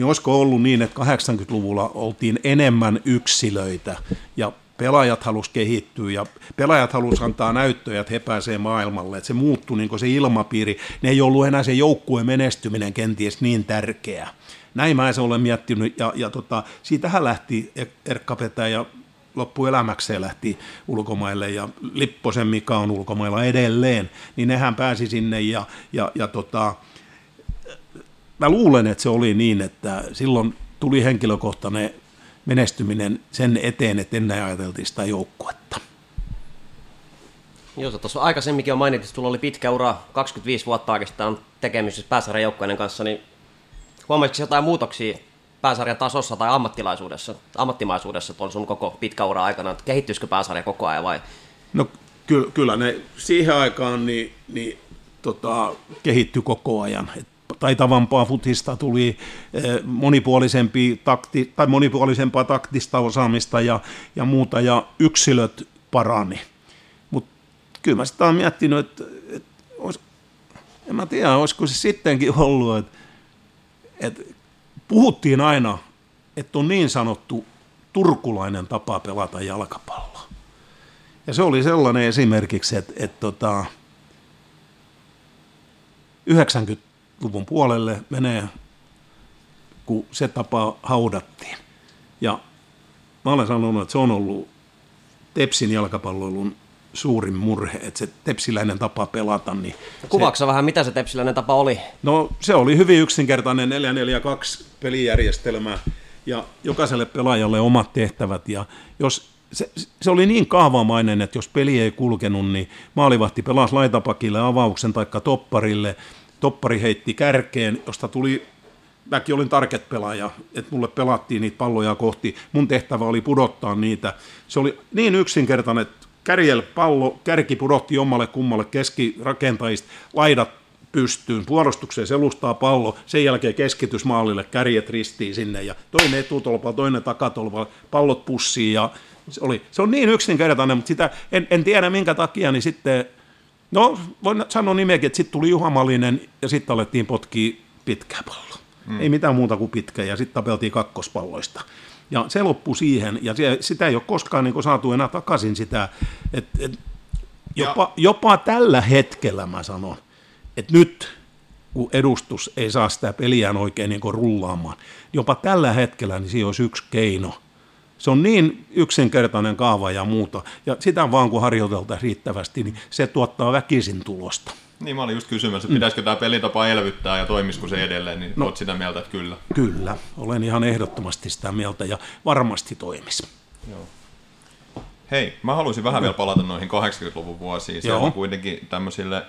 [SPEAKER 3] niin olisiko ollut niin, että 80-luvulla oltiin enemmän yksilöitä ja pelaajat halusivat kehittyä ja pelaajat halusivat antaa näyttöjä, että he pääsevät maailmalle, että se muuttui niin se ilmapiiri. Ne ei ollut enää se joukkueen menestyminen kenties niin tärkeä. Näin mä se olen miettinyt ja, ja tota, siitähän lähti Erkka Petä ja loppuelämäkseen lähti ulkomaille ja Lipposen Mika on ulkomailla edelleen, niin nehän pääsi sinne ja, ja, ja tota, mä luulen, että se oli niin, että silloin tuli henkilökohtainen menestyminen sen eteen, että ennen ajateltiin sitä joukkuetta.
[SPEAKER 4] Joo, tuossa aikaisemminkin on mainittu, että sulla oli pitkä ura, 25 vuotta oikeastaan tekemisissä pääsarjan joukkueiden kanssa, niin huomasitko jotain muutoksia pääsarjan tasossa tai ammattilaisuudessa, ammattimaisuudessa tuolla sun koko pitkä ura aikana, että kehittyisikö pääsarja koko ajan vai?
[SPEAKER 3] No ky- kyllä ne siihen aikaan niin, niin tota, kehittyi koko ajan. Et taitavampaa futista, tuli eh, monipuolisempi takti, tai monipuolisempaa taktista osaamista ja, ja muuta, ja yksilöt parani. Mutta kyllä mä sitä olen miettinyt, että, olis, en mä tiedä, olisiko se sittenkin ollut, että, että puhuttiin aina, että on niin sanottu turkulainen tapa pelata jalkapalloa. Ja se oli sellainen esimerkiksi, että, että, että tota, 90 luvun puolelle menee, kun se tapa haudattiin. Ja mä olen sanonut, että se on ollut Tepsin jalkapalloilun suurin murhe, että se tepsiläinen tapa pelata. Niin
[SPEAKER 4] Kuvaaksa se, vähän, mitä se tepsiläinen tapa oli?
[SPEAKER 3] No se oli hyvin yksinkertainen 4-4-2 pelijärjestelmä ja jokaiselle pelaajalle omat tehtävät. Ja jos se, se oli niin kaavamainen, että jos peli ei kulkenut, niin maalivahti pelasi laitapakille avauksen tai topparille – toppari heitti kärkeen, josta tuli mäkin olin target-pelaaja, että mulle pelattiin niitä palloja kohti. Mun tehtävä oli pudottaa niitä. Se oli niin yksinkertainen, että kärjel pallo, kärki pudotti omalle kummalle keskirakentajista, laidat pystyyn, puolustukseen selustaa pallo, sen jälkeen keskitys maalille, kärjet ristiin sinne ja toinen etutolpa, toinen takatolpa, pallot pussiin ja se, oli, se on niin yksinkertainen, mutta sitä en, en tiedä minkä takia, niin sitten No, voin sanoa nimeäkin, että sitten tuli Juha Malinen ja sitten alettiin potkia pitkää palloa. Mm. Ei mitään muuta kuin pitkä ja sitten tapeltiin kakkospalloista. Ja se loppui siihen, ja se, sitä ei ole koskaan niin saatu enää takaisin sitä, että et, jopa, jopa tällä hetkellä mä sanon, että nyt kun edustus ei saa sitä peliään oikein niin rullaamaan, jopa tällä hetkellä niin siinä olisi yksi keino – se on niin yksinkertainen kaava ja muuta, ja sitä vaan kun harjoiteltaisiin riittävästi, niin se tuottaa väkisin tulosta.
[SPEAKER 2] Niin mä olin just kysymässä, että pitäisikö tämä pelitapa elvyttää ja toimisiko se edelleen, niin no, olet sitä mieltä, että kyllä.
[SPEAKER 3] Kyllä, olen ihan ehdottomasti sitä mieltä ja varmasti toimisi. Joo.
[SPEAKER 2] Hei, mä haluaisin vähän no. vielä palata noihin 80-luvun vuosiin. Joo. on kuitenkin tämmöisille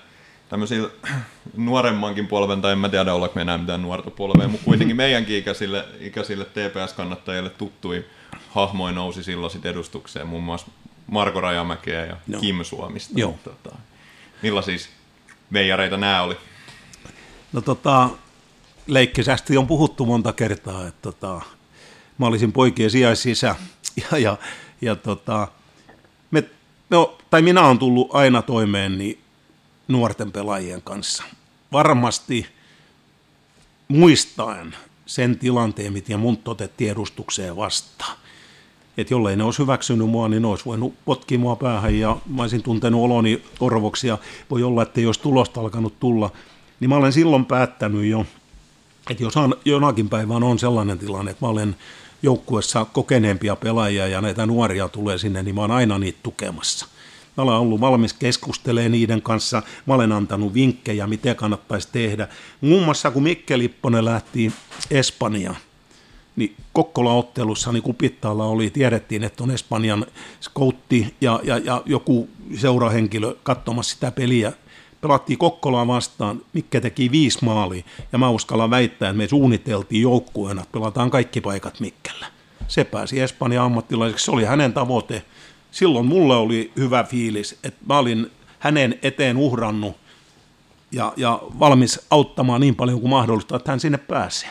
[SPEAKER 2] tämmöisillä [CLEARS THROAT] nuoremmankin polven, tai en mä tiedä ollaanko me enää mitään nuorta polvea, mutta kuitenkin [CLEARS THROAT] meidänkin ikäisille, ikäisille TPS-kannattajille tuttui hahmoja nousi silloin sit edustukseen, muun muassa Marko Rajamäkeä ja
[SPEAKER 3] Joo.
[SPEAKER 2] Kim Suomista.
[SPEAKER 3] Joo.
[SPEAKER 2] Tota, millaisia veijareita nämä oli?
[SPEAKER 3] No tota, leikkisästi on puhuttu monta kertaa, että tota, mä olisin poikien sijaisisä ja, ja, ja tota, me, no, tai minä olen tullut aina toimeen niin nuorten pelaajien kanssa. Varmasti muistaen sen tilanteen, miten mut otettiin edustukseen vastaan. Että jollei ne olisi hyväksynyt mua, niin ne olisi voinut potkia mua päähän ja mä olisin tuntenut oloni orvoksi ja voi olla, että olisi tulosta alkanut tulla. Niin mä olen silloin päättänyt jo, että jos on, jonakin päivänä on sellainen tilanne, että mä olen joukkuessa kokeneempia pelaajia ja näitä nuoria tulee sinne, niin mä oon aina niitä tukemassa. Mä olen ollut valmis keskustelemaan niiden kanssa, mä olen antanut vinkkejä, mitä kannattaisi tehdä. Muun muassa kun Mikke Lipponen lähti Espanjaan, niin Kokkola-ottelussa niin Kupittaalla oli, tiedettiin, että on Espanjan skoutti ja, ja, ja joku seurahenkilö katsomassa sitä peliä. Pelattiin Kokkolaa vastaan, Mikke teki viisi maalia, ja mä uskallan väittää, että me suunniteltiin joukkueena, että pelataan kaikki paikat Mikkellä. Se pääsi Espanjan ammattilaiseksi, se oli hänen tavoite. Silloin mulle oli hyvä fiilis, että mä olin hänen eteen uhrannut ja, ja valmis auttamaan niin paljon kuin mahdollista, että hän sinne pääsee.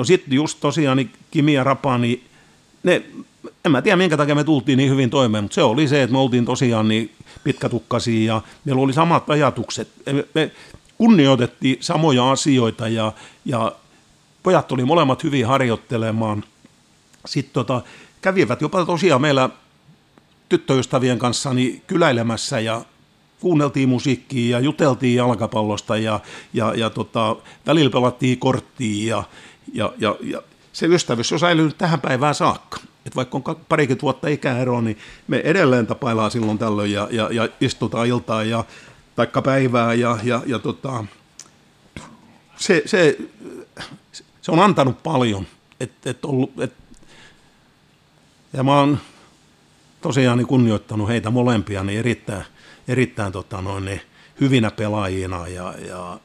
[SPEAKER 3] No sitten just tosiaan niin Kimi ja Rapa, niin ne, en mä tiedä minkä takia me tultiin niin hyvin toimeen, mutta se oli se, että me oltiin tosiaan niin pitkätukkaisia ja meillä oli samat ajatukset. Me, kunnioitettiin samoja asioita ja, ja pojat oli molemmat hyvin harjoittelemaan. Sitten tota, kävivät jopa tosiaan meillä tyttöystävien kanssa niin kyläilemässä ja kuunneltiin musiikkia ja juteltiin jalkapallosta ja, ja, ja tota, välillä pelattiin korttia ja, ja, ja, ja se ystävyys on säilynyt tähän päivään saakka. Et vaikka on parikymmentä vuotta ikäeroa, niin me edelleen tapaillaan silloin tällöin ja, ja, ja istutaan iltaa ja taikka päivää ja, ja, ja tota, se, se, se on antanut paljon. Et, et ollut, et, ja mä oon tosiaan niin kunnioittanut heitä molempia niin erittäin, erittäin tota noin, niin hyvinä pelaajina ja, ja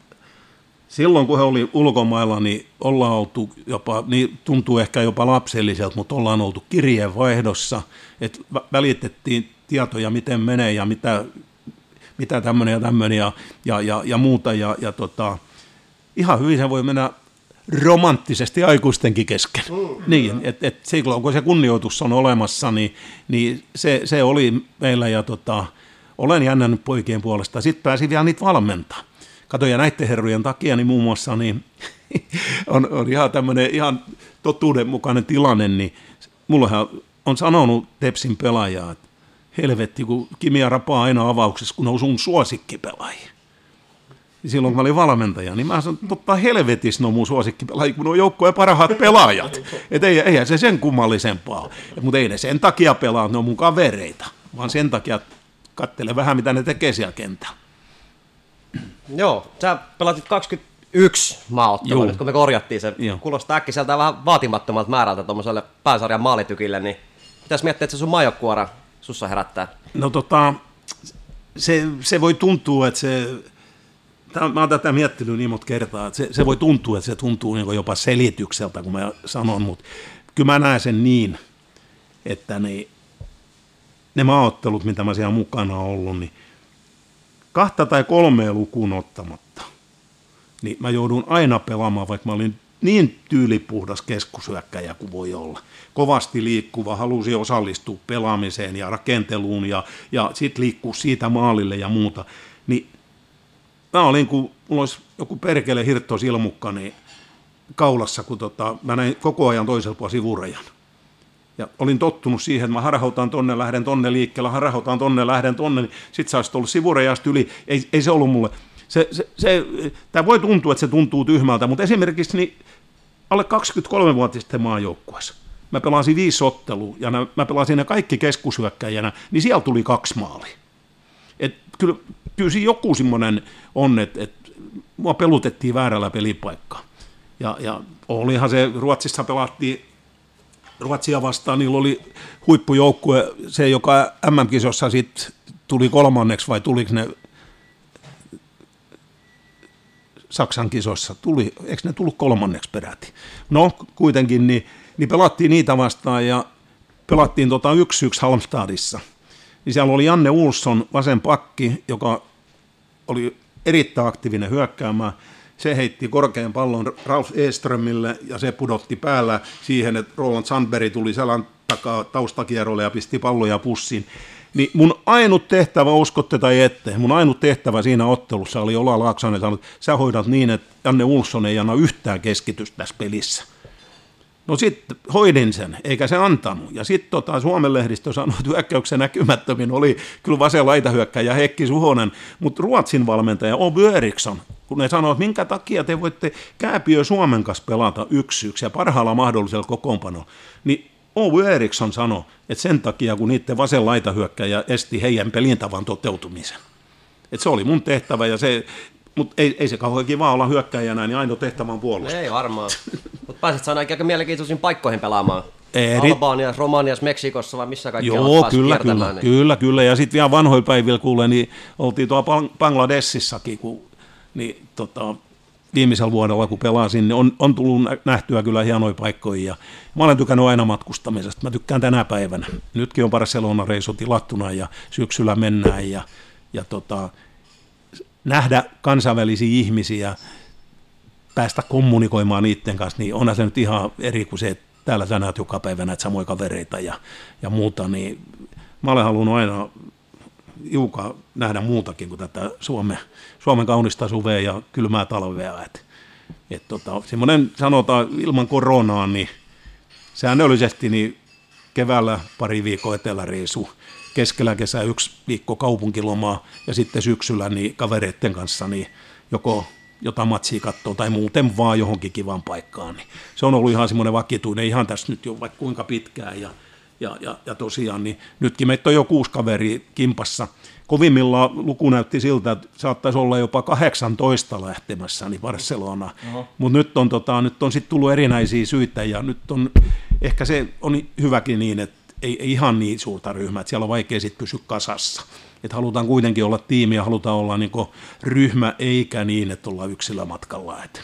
[SPEAKER 3] silloin kun he oli ulkomailla, niin ollaan oltu jopa, niin tuntuu ehkä jopa lapselliselta, mutta ollaan oltu kirjeenvaihdossa, että vä- välitettiin tietoja, miten menee ja mitä, mitä tämmöinen ja tämmöinen ja, ja, ja, ja muuta. Ja, ja tota, ihan hyvin se voi mennä romanttisesti aikuistenkin kesken. Mm, niin, että et silloin kun se kunnioitus on olemassa, niin, niin se, se oli meillä ja tota, olen jännännyt poikien puolesta. Sitten pääsin vielä niitä valmentaa. Kato, ja näiden herrojen takia niin muun muassa niin, [LAUGHS] on, on ihan tämmöinen ihan totuudenmukainen tilanne, niin mullahan on sanonut Tepsin pelaajaa, että helvetti, kun Kimi ja Rapaa aina avauksessa, kun on sun suosikkipelaajia. Niin silloin kun mä olin valmentaja, niin mä sanoin, että totta helvetis ne on mun suosikkipelaajia, kun ne on joukkojen parhaat pelaajat. Että ei, eihän se sen kummallisempaa. Mutta ei ne sen takia pelaa, ne on mun kavereita, vaan sen takia kattele vähän, mitä ne tekee siellä kentällä.
[SPEAKER 4] Joo, sä pelatit 21 maaottelua nyt, kun me korjattiin se.
[SPEAKER 3] Joo.
[SPEAKER 4] Kuulostaa äkkiseltä vähän vaatimattomalta määrältä tuommoiselle pääsarjan maalitykille, niin pitäis miettiä, että se sun majokuora sussa herättää.
[SPEAKER 3] No tota, se, se voi tuntua, että se, tää, mä oon tätä miettinyt niin monta kertaa, että se, se voi tuntua, että se tuntuu niin jopa selitykseltä, kun mä sanon, mutta kyllä mä näen sen niin, että ne, ne maaottelut, mitä mä siellä mukana ollut, niin kahta tai kolmea lukuun ottamatta, niin mä joudun aina pelaamaan, vaikka mä olin niin tyylipuhdas keskushyökkäjä kuin voi olla. Kovasti liikkuva, halusi osallistua pelaamiseen ja rakenteluun ja, ja sitten liikkua siitä maalille ja muuta. Niin mä olin, kun mulla olisi joku perkele hirtto silmukka niin kaulassa, kun tota, mä näin koko ajan toisella puolella sivurajan. Ja olin tottunut siihen, että mä harhautan tonne, lähden tonne liikkeellä, harhautan tonne, lähden tonne, niin sit sä olisit ollut sivurajasta yli. Ei, ei se ollut mulle. Se, se, se, tämä voi tuntua, että se tuntuu tyhmältä, mutta esimerkiksi niin alle 23-vuotisten maajoukkueessa. Mä pelasin viisi ottelua ja mä pelasin ne kaikki keskushyökkäjänä, niin siellä tuli kaksi maalia. Et kyllä, kyllä siinä joku semmoinen on, että et mua pelutettiin väärällä pelipaikkaa. Ja, ja olihan se, Ruotsissa pelattiin Ruotsia vastaan, niillä oli huippujoukkue, se joka MM-kisossa sitten tuli kolmanneksi vai tuliko ne Saksan kisoissa. Tuli, eikö ne tullut kolmanneksi peräti? No, kuitenkin, niin, niin pelattiin niitä vastaan ja pelattiin tota 1-1 Halmstadissa. Niin siellä oli Janne Ulsson, vasen pakki, joka oli erittäin aktiivinen hyökkäämään. Se heitti korkean pallon Ralf Eströmille ja se pudotti päällä siihen, että Roland Sandberg tuli selän takaa taustakierrolle ja pisti palloja pussiin. Niin mun ainut tehtävä, uskotte tai ette, mun ainut tehtävä siinä ottelussa oli Ola Laaksonen sanonut, että sä hoidat niin, että Janne Ulsson ei anna yhtään keskitystä tässä pelissä. No sitten hoidin sen, eikä se antanut. Ja sitten tota, Suomen lehdistö sanoi, että hyökkäyksen näkymättömin oli kyllä vasen laitahyökkäjä Hekki Suhonen, mutta Ruotsin valmentaja Oby Eriksson, kun ne sanoo, että minkä takia te voitte Kääpiö Suomen kanssa pelata yksi yksi ja parhaalla mahdollisella kokoonpanolla, niin Oby Eriksson sanoi, että sen takia, kun niiden vasen laitahyökkäjä esti heidän pelintavan toteutumisen. Et se oli mun tehtävä ja se, mutta ei, ei se kauhean kiva olla hyökkäjänä, niin ainoa tehtävä on puolustaa.
[SPEAKER 4] Ei varmaan. Mutta pääsit sä ainakin aika mielenkiintoisiin paikkoihin pelaamaan.
[SPEAKER 3] Eri-
[SPEAKER 4] Albaniassa, Romaniassa, Meksikossa vai missä kaikki
[SPEAKER 3] Joo, kyllä, kyllä,
[SPEAKER 4] niin.
[SPEAKER 3] kyllä, kyllä. Ja sitten vielä vanhoilla päivillä kuule, niin oltiin tuolla Bang- Bangladesissakin, kun niin, tota, viimeisellä vuodella, kun pelasin, niin on, on tullut nä- nähtyä kyllä hienoja paikkoja. Ja mä olen tykännyt aina matkustamisesta. Mä tykkään tänä päivänä. Nytkin on Barcelona-reisu tilattuna ja syksyllä mennään ja, ja tota, nähdä kansainvälisiä ihmisiä, päästä kommunikoimaan niiden kanssa, niin onhan se nyt ihan eri kuin se, että täällä sä näet joka päivä näitä samoja kavereita ja, ja muuta, niin mä olen halunnut aina Juuka nähdä muutakin kuin tätä Suomen, Suomen kaunista suvea ja kylmää talvea. Et, et tota, semmoinen sanotaan ilman koronaa, niin säännöllisesti niin keväällä pari viikkoa eteläreisu, keskellä kesää yksi viikko kaupunkilomaa ja sitten syksyllä niin kavereiden kanssa niin joko jota matsia katsoo tai muuten vaan johonkin kivaan paikkaan. Niin se on ollut ihan semmoinen vakituinen ihan tässä nyt jo vaikka kuinka pitkään ja, ja, ja, ja tosiaan niin nytkin meitä on jo kuusi kaveri kimpassa. Kovimmillaan luku näytti siltä, että saattaisi olla jopa 18 lähtemässä niin Barcelona. Mutta nyt on, tota, nyt on sitten tullut erinäisiä syitä ja nyt on ehkä se on hyväkin niin, että ei, ei ihan niin suurta ryhmää, että siellä on vaikea sitten pysyä kasassa. Että halutaan kuitenkin olla tiimi ja halutaan olla niin ryhmä, eikä niin, että ollaan yksilömatkalla. Että.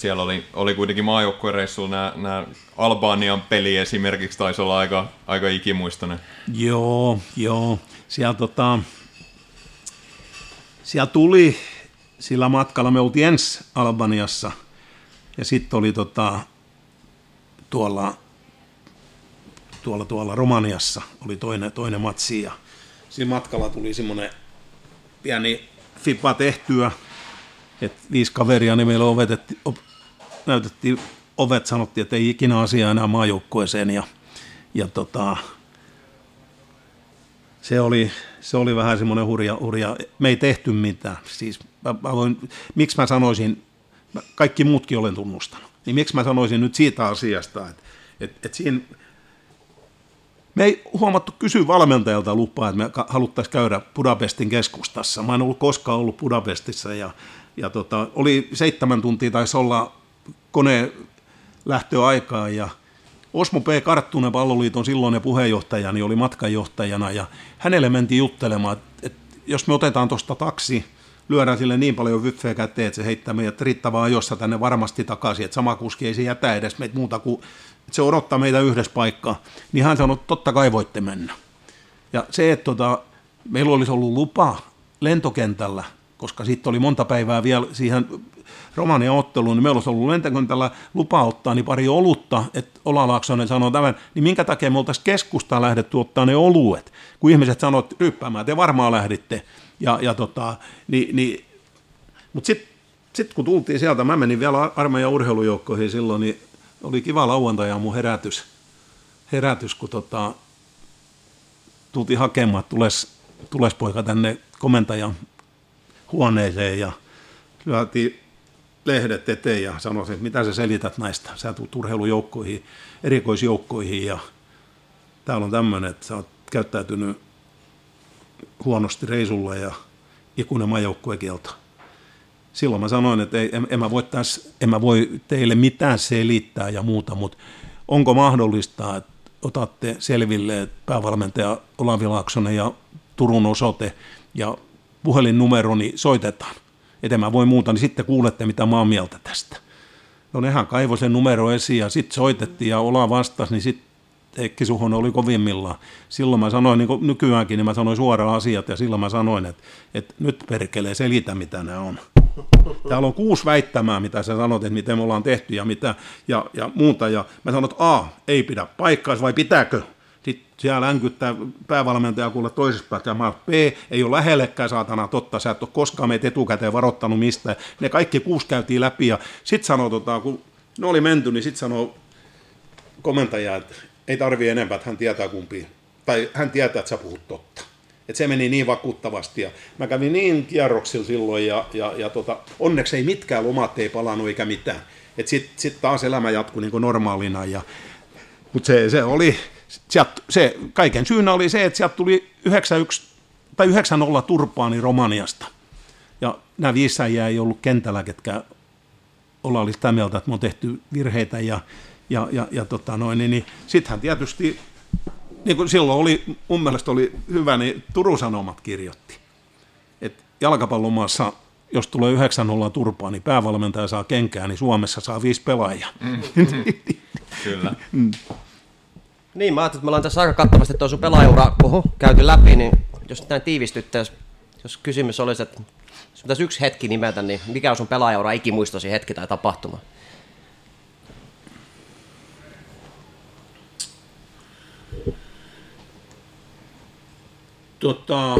[SPEAKER 2] Siellä oli, oli kuitenkin maajoukkuereissulla nämä, nämä Albanian peli esimerkiksi taisi olla aika, aika ikimuistoinen.
[SPEAKER 3] Joo, joo. Siellä, tota, siellä tuli sillä matkalla, me oltiin ensin Albaniassa ja sitten oli tota, tuolla, tuolla, tuolla Romaniassa oli toinen, toinen matsi ja siinä matkalla tuli semmoinen pieni fipa tehtyä, että viisi kaveria, niin meillä ovetetti, op, näytettiin ovet, sanottiin, että ei ikinä asiaa enää maajoukkueeseen ja, ja tota, se oli, se oli vähän semmoinen hurja, hurja, me ei tehty mitään. Siis mä, mä voin, miksi mä sanoisin, mä kaikki muutkin olen tunnustanut, niin miksi mä sanoisin nyt siitä asiasta, että, että, että siinä me ei huomattu kysyä valmentajalta lupaa, että me haluttaisiin käydä Budapestin keskustassa. Mä en ollut koskaan ollut Budapestissa ja, ja tota, oli seitsemän tuntia taisi olla kone lähtöaikaa ja Osmo P. Karttunen, palloliiton silloinen puheenjohtaja, niin oli matkanjohtajana ja hänelle mentiin juttelemaan, että, että jos me otetaan tuosta taksi, lyödään sille niin paljon vyffeä käteen, että se heittää meidät riittävää ajossa tänne varmasti takaisin, että sama kuski ei se jätä edes meitä muuta kuin, että se odottaa meitä yhdessä paikkaa, niin hän sanoi, että totta kai voitte mennä. Ja se, että tota, meillä olisi ollut lupa lentokentällä, koska sitten oli monta päivää vielä siihen Romanian otteluun, niin meillä olisi ollut lentokentällä lupa ottaa niin pari olutta, että Ola Laaksonen sanoi tämän, niin minkä takia me oltaisiin keskustaan lähdetty ottaa ne oluet, kun ihmiset sanoivat, ryppäämään, te varmaan lähditte. Ja, ja tota, niin, niin, mutta sitten sit kun tultiin sieltä, mä menin vielä armeijan urheilujoukkoihin silloin, niin oli kiva lauantai mun herätys, herätys kun tota, tultiin hakemaan, tules, tules poika tänne komentajan huoneeseen ja lyötiin lehdet eteen ja sanoisin, että mitä sä selität näistä. Sä tulet urheilujoukkoihin, erikoisjoukkoihin ja täällä on tämmöinen, että sä oot käyttäytynyt huonosti reisulla ja ikuinen majoukkuekielto. Silloin mä sanoin, että ei, en, en, mä voi täs, en mä voi teille mitään selittää ja muuta, mutta onko mahdollista, että otatte selville, että päävalmentaja Olavi Laaksonen ja Turun osoite ja puhelinnumero, niin soitetaan. Että mä voi muuta, niin sitten kuulette, mitä mä oon mieltä tästä. No nehän kaivoi sen numero esiin ja sitten soitettiin ja Ola vastasi, niin sitten Heikki Suhonen oli kovimmillaan. Silloin mä sanoin, niin kuin nykyäänkin, niin mä sanoin suoraan asiat ja silloin mä sanoin, että, että nyt perkelee selitä, mitä nämä on. Täällä on kuusi väittämää, mitä sä sanot, että miten me ollaan tehty ja, mitä, ja, ja muuta. Ja mä sanoin, että A, ei pidä paikkaa, vai pitääkö? Siellä länkyttää päävalmentaja kuule toisesta päästä, mä B, ei ole lähellekään saatana totta, sä et ole koskaan meitä etukäteen varoittanut mistä. Ne kaikki kuusi käytiin läpi, ja sitten sanoi, tota, kun ne oli menty, niin sitten sanoi komentaja, että ei tarvi enempää, että hän tietää kumpi, tai hän tietää, että sä puhut totta. Et se meni niin vakuuttavasti ja mä kävin niin kierroksilla silloin ja, ja, ja tota, onneksi ei mitkään lomat ei palannut eikä mitään. Sitten sit taas elämä jatkui niin normaalina. Ja, mutta se, se oli, sieltä, se, kaiken syynä oli se, että sieltä tuli 91 tai 9-0 turpaani Romaniasta. Ja nämä viisäjiä ei ollut kentällä, ketkä olla oli sitä mieltä, että me on tehty virheitä ja, ja, ja, ja tota noin, niin, niin sittenhän tietysti niin kuin silloin oli, mun mielestä oli hyvä, niin Turun Sanomat kirjoitti, että jalkapallomaassa, jos tulee 9-0 turpaa, niin päävalmentaja saa kenkää, niin Suomessa saa viisi pelaajaa. Mm. [LAUGHS]
[SPEAKER 2] Kyllä.
[SPEAKER 4] Niin, mä ajattelin, että me ollaan tässä aika kattavasti tuo sun pelaajaura käyty läpi, niin jos näin tiivistyttäisiin, jos kysymys olisi, että jos pitäisi yksi hetki nimetä, niin mikä on sun pelaajaura ikimuistosi hetki tai tapahtuma?
[SPEAKER 3] Tota,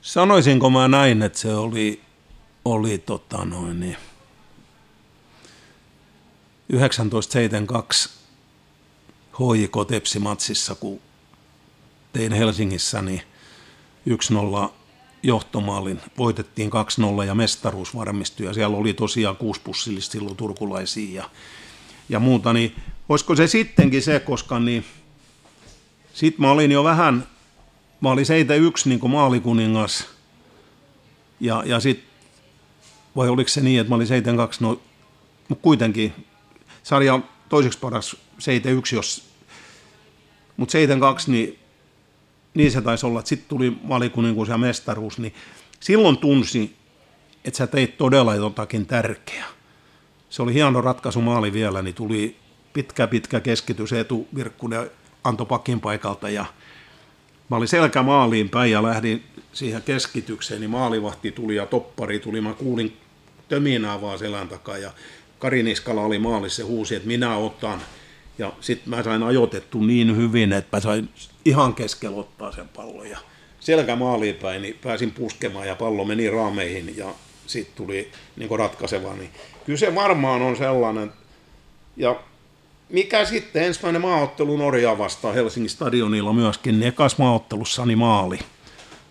[SPEAKER 3] sanoisinko mä näin, että se oli, oli tota noin, niin 1972 HJK Tepsi-matsissa, kun tein Helsingissä, niin 1-0 johtomaalin, voitettiin 2-0 ja mestaruus varmistui ja siellä oli tosiaan kuuspussillista silloin turkulaisia ja, ja muuta, niin olisiko se sittenkin se, koska niin – sitten mä olin jo vähän, mä olin 71 niin maalikuningas. Ja, ja sitten, vai oliko se niin, että mä olin 72, no, mutta kuitenkin sarja toiseksi paras 71, jos, mutta 72, niin, niin se taisi olla, että sitten tuli maalikuninkuus ja mestaruus, niin silloin tunsi, että sä teit todella jotakin tärkeää. Se oli hieno ratkaisu maali vielä, niin tuli pitkä pitkä keskitys Etu Virkkunen antoi pakin paikalta ja mä olin selkä maaliin päin ja lähdin siihen keskitykseen, niin maalivahti tuli ja toppari tuli. Mä kuulin töminää vaan selän takaa ja Kari Niskala oli maalissa ja huusi, että minä otan. Ja sitten mä sain ajoitettu niin hyvin, että mä sain ihan keskellä ottaa sen pallon. Ja selkä maaliin päin, niin pääsin puskemaan ja pallo meni raameihin ja sitten tuli niin ratkaiseva. Niin kyllä se varmaan on sellainen, ja mikä sitten ensimmäinen maaottelu Norjaa vastaan Helsingin stadionilla myöskin, niin ekas maaottelussani maali.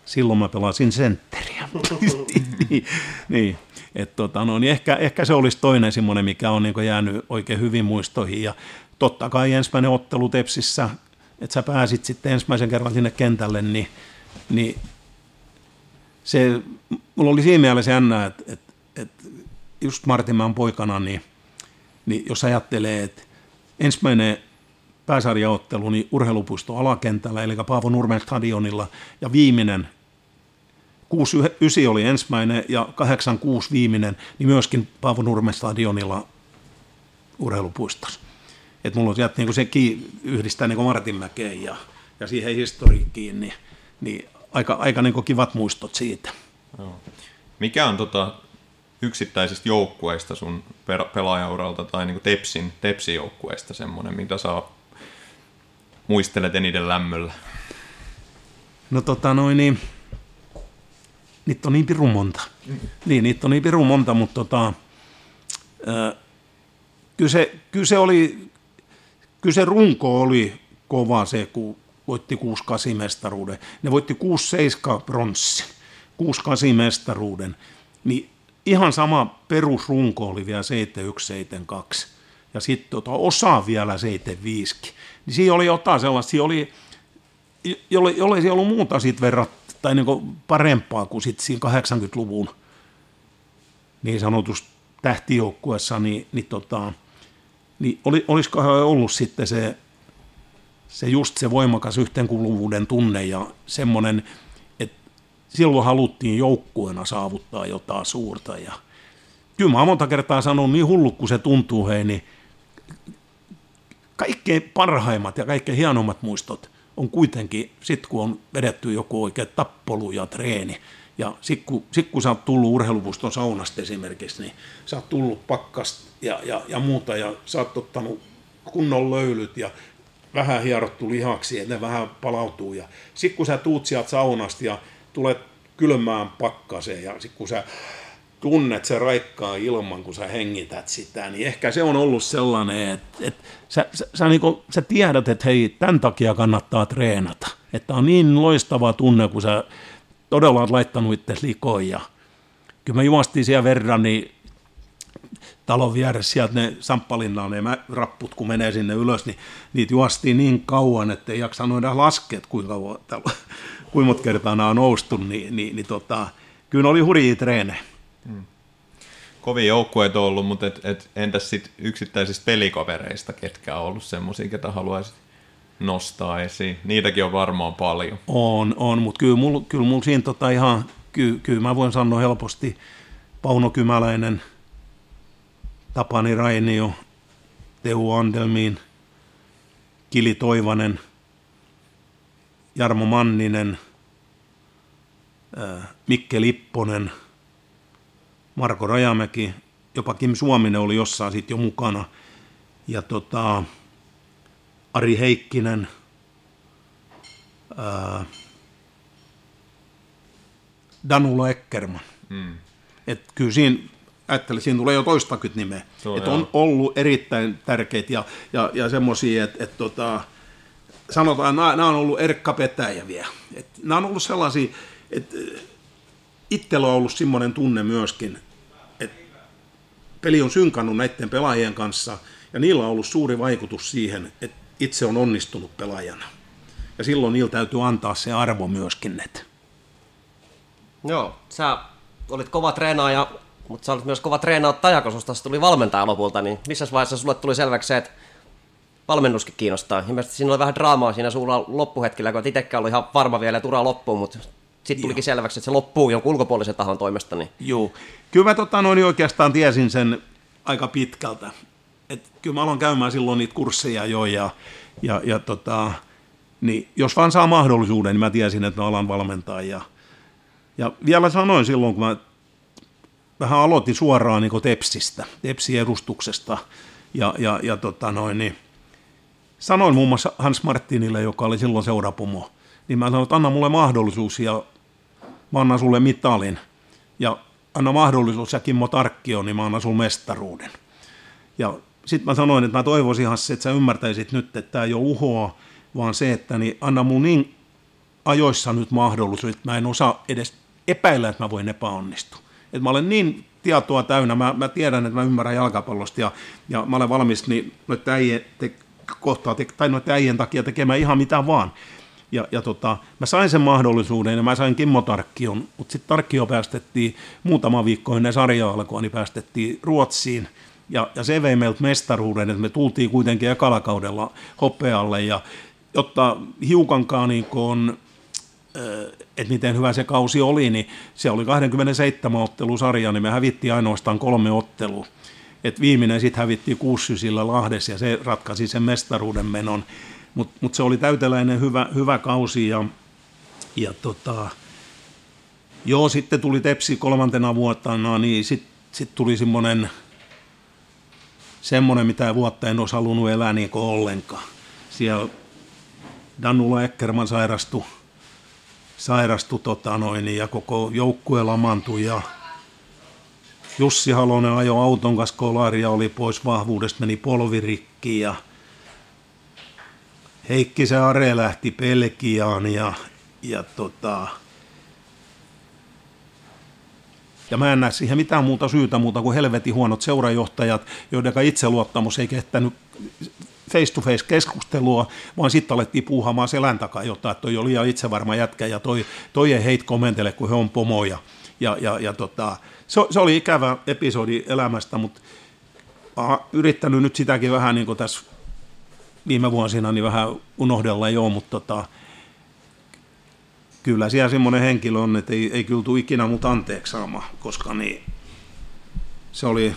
[SPEAKER 3] Silloin mä pelasin sentteriä. [LAUGHS] niin, niin. Et tota, no, niin ehkä, ehkä, se olisi toinen semmoinen, mikä on niin jäänyt oikein hyvin muistoihin. Ja totta kai ensimmäinen ottelu Tepsissä, että sä pääsit sitten ensimmäisen kerran sinne kentälle, niin, niin se, mulla oli siinä mielessä jännä, että, että, että just Martinmaan poikana, niin, niin jos ajattelee, että ensimmäinen pääsarjaottelu niin urheilupuisto alakentällä, eli Paavo Nurmen stadionilla, ja viimeinen 69 oli ensimmäinen ja 86 viimeinen, niin myöskin Paavo Nurmen stadionilla urheilupuistossa. Että mulla on sieltä niin se yhdistää niin Martinmäkeen ja, ja siihen historiikkiin, niin, niin aika, aika niin kivat muistot siitä.
[SPEAKER 2] Mikä on tota, yksittäisistä joukkueista sun pelaajauralta tai niin Tepsin, Tepsin joukkueista semmoinen, mitä saa muistelet eniten lämmöllä?
[SPEAKER 3] No tota noin, niin, niitä on niin pirun monta. Niin, niitä on niin pirun monta, mutta tota, äh, kyllä, se, kyllä, se oli, kyllä se runko oli kova se, kun voitti 6-8 mestaruuden. Ne voitti 6-7 bronssi, 6-8 mestaruuden. Niin ihan sama perusrunko oli vielä 7172 ja sitten tota, osa vielä 75. Niin siinä oli jotain sellaista, siinä oli, jolle, jolle ei ollut muuta siitä verrat, tai niin parempaa kuin sitten siinä 80-luvun niin sanotusti tähtijoukkuessa, niin, niin, tota, niin oli, olisikohan ollut sitten se, se just se voimakas yhteenkuuluvuuden tunne ja semmoinen, että silloin haluttiin joukkueena saavuttaa jotain suurta. Ja kyllä mä oon monta kertaa sanonut, niin hullu kuin se tuntuu, hei, niin kaikkein parhaimmat ja kaikkein hienommat muistot on kuitenkin, sit kun on vedetty joku oikein tappolu ja treeni, ja sit kun, sit kun sä oot tullut urheilupuston saunasta esimerkiksi, niin sä oot tullut pakkasta ja, ja, ja muuta, ja sä oot ottanut kunnon löylyt ja vähän hierottu lihaksi, että ne vähän palautuu. Ja sitten kun sä tuut sieltä saunasta ja tulet kylmään pakkaseen ja sitten kun sä tunnet se raikkaa ilman, kun sä hengität sitä, niin ehkä se on ollut sellainen, että, että sä, sä, sä, niin kuin, sä tiedät, että hei, tämän takia kannattaa treenata. Että on niin loistava tunne, kun sä todella oot laittanut itse likoon ja kyllä me juostiin siellä verran, niin talon vieressä sieltä ne samppalinna ne rapput, kun menee sinne ylös, niin niitä juostiin niin kauan, että ei jaksa noida laskea, kuinka, [LAUGHS] kuinka monta kertaa nämä on noustu, niin, niin, niin tota, kyllä oli hurjia treenejä.
[SPEAKER 2] Kovin joukkueet on ollut, mutta et, et, entäs sit yksittäisistä pelikavereista, ketkä on ollut semmoisia, ketä haluaisit nostaa esiin? Niitäkin on varmaan paljon.
[SPEAKER 3] On, on mutta kyllä mulla kyllä mul siinä tota ihan, kyllä, kyllä mä voin sanoa helposti, Pauno Kymäläinen – Tapani Rainio, Teuvo Andelmiin, Kili Toivanen, Jarmo Manninen, Mikke Lipponen, Marko Rajamäki, jopa Kim Suominen oli jossain sitten jo mukana. Ja tota, Ari Heikkinen, ää, Danula Eckerman. Mm. Et kyllä siinä ajattelin, siinä tulee jo toistakymmentä nimeä. So, että on ollut erittäin tärkeitä ja, ja, ja semmoisia, että et, tota, sanotaan, nämä, nämä on ollut Erkka Petäjä vielä. Et, nämä on ollut sellaisia, että itsellä on ollut semmoinen tunne myöskin, että peli on synkannut näiden pelaajien kanssa ja niillä on ollut suuri vaikutus siihen, että itse on onnistunut pelaajana. Ja silloin niillä täytyy antaa se arvo myöskin. Että.
[SPEAKER 4] Joo, sä olit kova treenaaja mutta sä olit myös kova treenaattaja, kun susta tuli valmentaja lopulta, niin missä vaiheessa sulle tuli selväksi se, että valmennuskin kiinnostaa? Ilmeisesti siinä oli vähän draamaa siinä sulla loppuhetkellä, kun et itsekään ollut ihan varma vielä, että ura loppuu, mutta sitten tulikin selväksi, että se loppuu jonkun ulkopuolisen tahon toimesta. Niin...
[SPEAKER 3] Joo, kyllä mä tota, noin oikeastaan tiesin sen aika pitkältä. Et kyllä mä aloin käymään silloin niitä kursseja jo ja, ja, ja tota, niin jos vaan saa mahdollisuuden, niin mä tiesin, että mä alan valmentaa. Ja, ja vielä sanoin silloin, kun mä vähän aloitin suoraan niin Tepsistä, Tepsin edustuksesta. Ja, ja, ja tota noin, niin sanoin muun muassa Hans Martinille, joka oli silloin seurapumo, niin mä sanoin, että anna mulle mahdollisuus ja mä annan sulle mitalin. Ja anna mahdollisuus ja Kimmo Tarkkio, niin mä annan sulle mestaruuden. Ja sitten mä sanoin, että mä toivoisin Hassi, että sä ymmärtäisit nyt, että tämä ei ole uhoa, vaan se, että niin anna mun niin ajoissa nyt mahdollisuus, että mä en osaa edes epäillä, että mä voin epäonnistua että mä olen niin tietoa täynnä, mä, mä tiedän, että mä ymmärrän jalkapallosta ja, ja mä olen valmis niin noiden äijien, te, kohtaa, te, tai noiden äijien takia tekemään ihan mitä vaan. Ja, ja tota, mä sain sen mahdollisuuden ja mä sain Kimmo Tarkkion, mutta sitten Tarkkio päästettiin muutama viikko ennen sarja alkua, niin päästettiin Ruotsiin. Ja, ja se vei meiltä mestaruuden, että me tultiin kuitenkin ekalakaudella hopealle ja jotta hiukankaan niin kun, että miten hyvä se kausi oli, niin se oli 27 ottelusarja, niin me hävittiin ainoastaan kolme ottelua. Et viimeinen sitten hävittiin kuussysillä Lahdessa ja se ratkaisi sen mestaruuden menon. Mutta mut se oli täyteläinen hyvä, hyvä kausi ja, ja tota, joo, sitten tuli Tepsi kolmantena vuotena, niin sitten sit tuli semmoinen, semmoinen, mitä vuotta en olisi halunnut elää niin ollenkaan. Siellä Danula Eckerman sairastui sairastui tota noin, ja koko joukkue lamantui ja Jussi Halonen ajoi auton kanssa kolaria, oli pois vahvuudesta, meni polvirikki ja Heikki se Are lähti Pelkiaan ja, ja tota, ja mä en näe siihen mitään muuta syytä muuta kuin helvetin huonot seurajohtajat, joiden itseluottamus ei kehtänyt face-to-face keskustelua, vaan sitten alettiin puuhaamaan selän takaa jotain, että toi oli liian itsevarma jätkä ja toi, toi ei heitä komentele, kun he on pomoja. Ja, ja, ja tota, se, se, oli ikävä episodi elämästä, mutta yrittänyt nyt sitäkin vähän niin kuin tässä viime vuosina niin vähän unohdella jo, mutta tota, kyllä siellä semmoinen henkilö on, että ei, ei kyllä tule ikinä mut anteeksi saamaan, koska niin, se oli,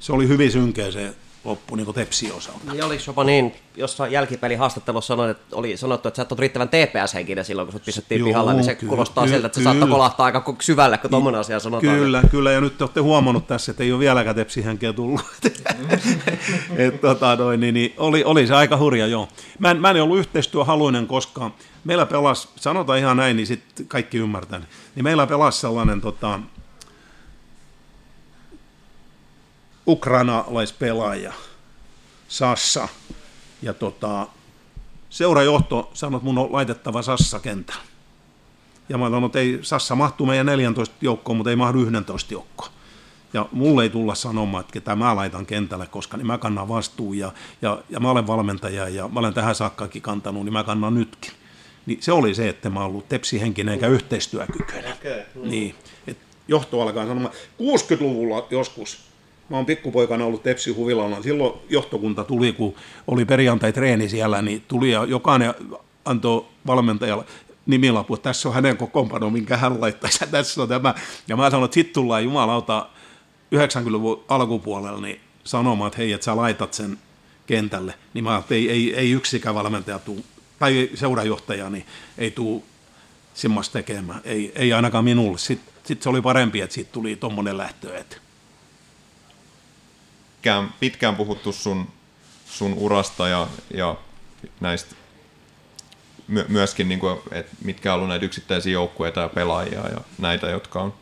[SPEAKER 3] se oli hyvin synkeä se loppu niin Tepsi osalta.
[SPEAKER 4] Niin oliko jopa niin, jossain jälkipelin haastattelussa sanoit, että oli sanottu, että sä et ole riittävän TPS-henkinen silloin, kun sut pistettiin
[SPEAKER 3] Joo,
[SPEAKER 4] pihalla, niin se
[SPEAKER 3] kyllä,
[SPEAKER 4] kuulostaa
[SPEAKER 3] kyllä,
[SPEAKER 4] siltä, että se
[SPEAKER 3] kyllä.
[SPEAKER 4] saattaa kolahtaa aika syvälle, kun tuommoinen asia sanotaan.
[SPEAKER 3] Kyllä, kyllä, ja nyt te olette huomannut tässä, että ei ole vieläkään tepsihenkeä tullut. [LAUGHS] Et, tota, noin, niin, niin, oli, oli se aika hurja, joo. Mä en, mä en ollut yhteistyöhaluinen koskaan. Meillä pelasi, sanotaan ihan näin, niin sitten kaikki ymmärtän. Niin meillä pelasi sellainen tota, ukrainalaispelaaja, Sassa, ja tota, seurajohto sanoi, että mun on laitettava Sassa kentällä. Ja mä sanoin, että ei, Sassa mahtuu meidän 14 joukkoon, mutta ei mahdu 11 joukkoon. Ja mulle ei tulla sanomaan, että ketä mä laitan kentälle, koska niin mä kannan vastuun ja, ja, ja mä olen valmentaja ja mä olen tähän saakkakin kantanut, niin mä kannan nytkin. Niin se oli se, että mä oon ollut tepsihenkinen eikä yhteistyökykyinen.
[SPEAKER 4] Okei.
[SPEAKER 3] Niin. Et johto alkaa sanomaan, 60-luvulla joskus, mä oon pikkupoikana ollut Tepsi huvilalla, silloin johtokunta tuli, kun oli perjantai-treeni siellä, niin tuli ja jokainen antoi valmentajalle nimilapu, että tässä on hänen kokoonpano, minkä hän laittaisi, ja [LAUGHS] tässä on tämä. Ja mä sanoin, että sitten tullaan jumalauta 90-luvun alkupuolella niin sanomaan, että hei, että sä laitat sen kentälle. Niin mä että ei, ei, ei yksikään valmentaja tuu, tai seurajohtaja, niin ei tuu semmoista tekemään. Ei, ei ainakaan minulle. Sitten sit se oli parempi, että siitä tuli tuommoinen lähtö. Että
[SPEAKER 2] pitkään, pitkään puhuttu sun, sun urasta ja, ja näistä my, myöskin, niin kuin, että mitkä on ollut näitä yksittäisiä joukkueita ja pelaajia ja näitä, jotka on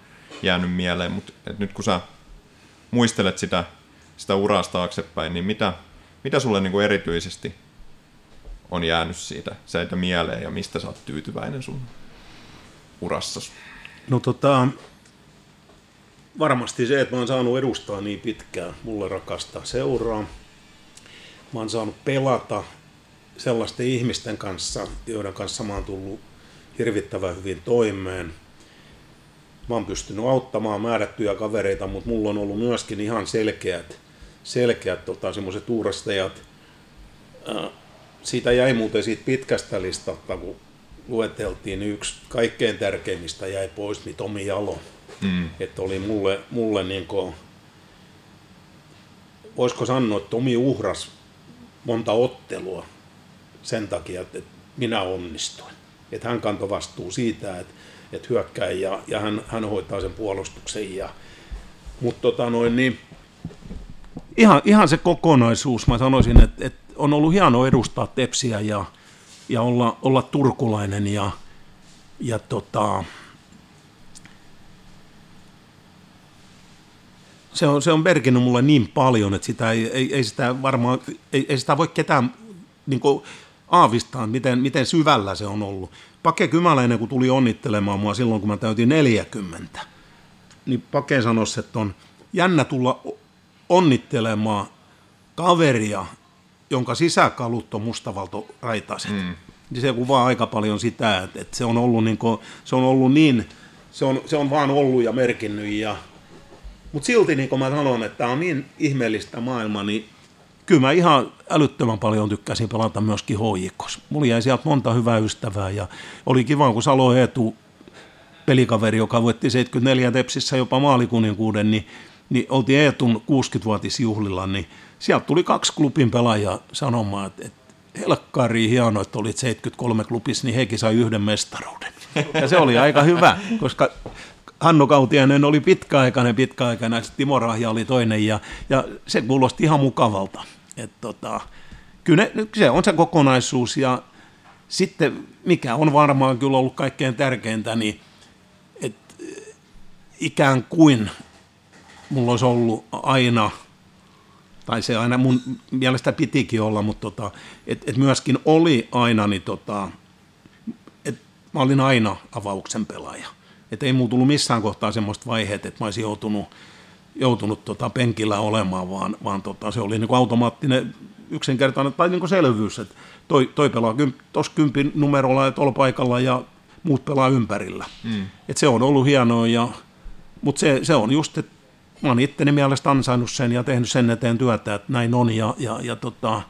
[SPEAKER 2] jäänyt mieleen. Mutta nyt kun sä muistelet sitä, sitä urasta taaksepäin, niin mitä, mitä sulle niin kuin erityisesti on jäänyt siitä seitä mieleen ja mistä sä oot tyytyväinen sun urassasi?
[SPEAKER 3] No tota, varmasti se, että mä oon saanut edustaa niin pitkään mulle rakasta seuraa. Mä oon saanut pelata sellaisten ihmisten kanssa, joiden kanssa mä oon tullut hirvittävän hyvin toimeen. Mä oon pystynyt auttamaan määrättyjä kavereita, mutta mulla on ollut myöskin ihan selkeät, selkeät tota, semmoiset uurastajat. Äh, siitä jäi muuten siitä pitkästä listalta, kun lueteltiin, niin yksi kaikkein tärkeimmistä jäi pois, niin Tomi Jalo. Mm. Että oli mulle, mulle niin kuin, voisiko sanoa, että Tomi uhras monta ottelua sen takia, että minä onnistuin. Että hän kantoi vastuu siitä, että, että hyökkää ja, ja hän, hän hoitaa sen puolustuksen. Ja, mutta tota noin, niin, ihan, ihan se kokonaisuus, mä sanoisin, että, että on ollut hienoa edustaa Tepsiä ja, ja olla, olla turkulainen ja, ja tota, se on, se on merkinnyt mulle niin paljon, että sitä ei, ei, ei sitä varmaan, ei, ei sitä voi ketään niin kuin, aavistaa, miten, miten syvällä se on ollut. Pake Kymäläinen, kun tuli onnittelemaan mua silloin, kun mä täytin 40, niin Pake sanoi, että on jännä tulla onnittelemaan kaveria, jonka sisäkalut on mustavaltoraitaiset. Mm. Niin se kuvaa aika paljon sitä, että, että se, on ollut niin kuin, se on ollut niin, se on, se on vaan ollut ja merkinnyt ja mutta silti, niin kuin mä sanon, että tämä on niin ihmeellistä maailmaa, niin kyllä mä ihan älyttömän paljon tykkäsin pelata myöskin HJKs. Mulla jäi sieltä monta hyvää ystävää ja oli kiva, kun Salo Eetu, pelikaveri, joka voitti 74 Tepsissä jopa maalikuninkuuden, niin, niin oltiin Eetun 60-vuotisjuhlilla, niin sieltä tuli kaksi klubin pelaajaa sanomaan, että, että helkkari hienoa, että olit 73 klubissa, niin hekin sai yhden mestaruuden. Ja se oli aika hyvä, koska Hannu Kautiainen oli pitkäaikainen, pitkäaikainen, ja Timo Rahja oli toinen, ja, ja se kuulosti ihan mukavalta. Et tota, kyllä ne, se on se kokonaisuus, ja sitten mikä on varmaan kyllä ollut kaikkein tärkeintä, niin että ikään kuin mulla olisi ollut aina, tai se aina mun mielestä pitikin olla, mutta tota, että et myöskin oli aina, niin tota, että mä olin aina avauksen pelaaja. Että ei mulla tullut missään kohtaa semmoista vaiheet, että mä olisin joutunut, joutunut tota penkillä olemaan, vaan, vaan tota, se oli niin automaattinen yksinkertainen tai niin selvyys, että toi, toi pelaa tuossa kympin numerolla ja tuolla paikalla ja muut pelaa ympärillä. Mm. Et se on ollut hienoa, ja, mutta se, se on just, että mä oon itteni mielestä ansainnut sen ja tehnyt sen eteen työtä, että näin on ja, ja, ja tota,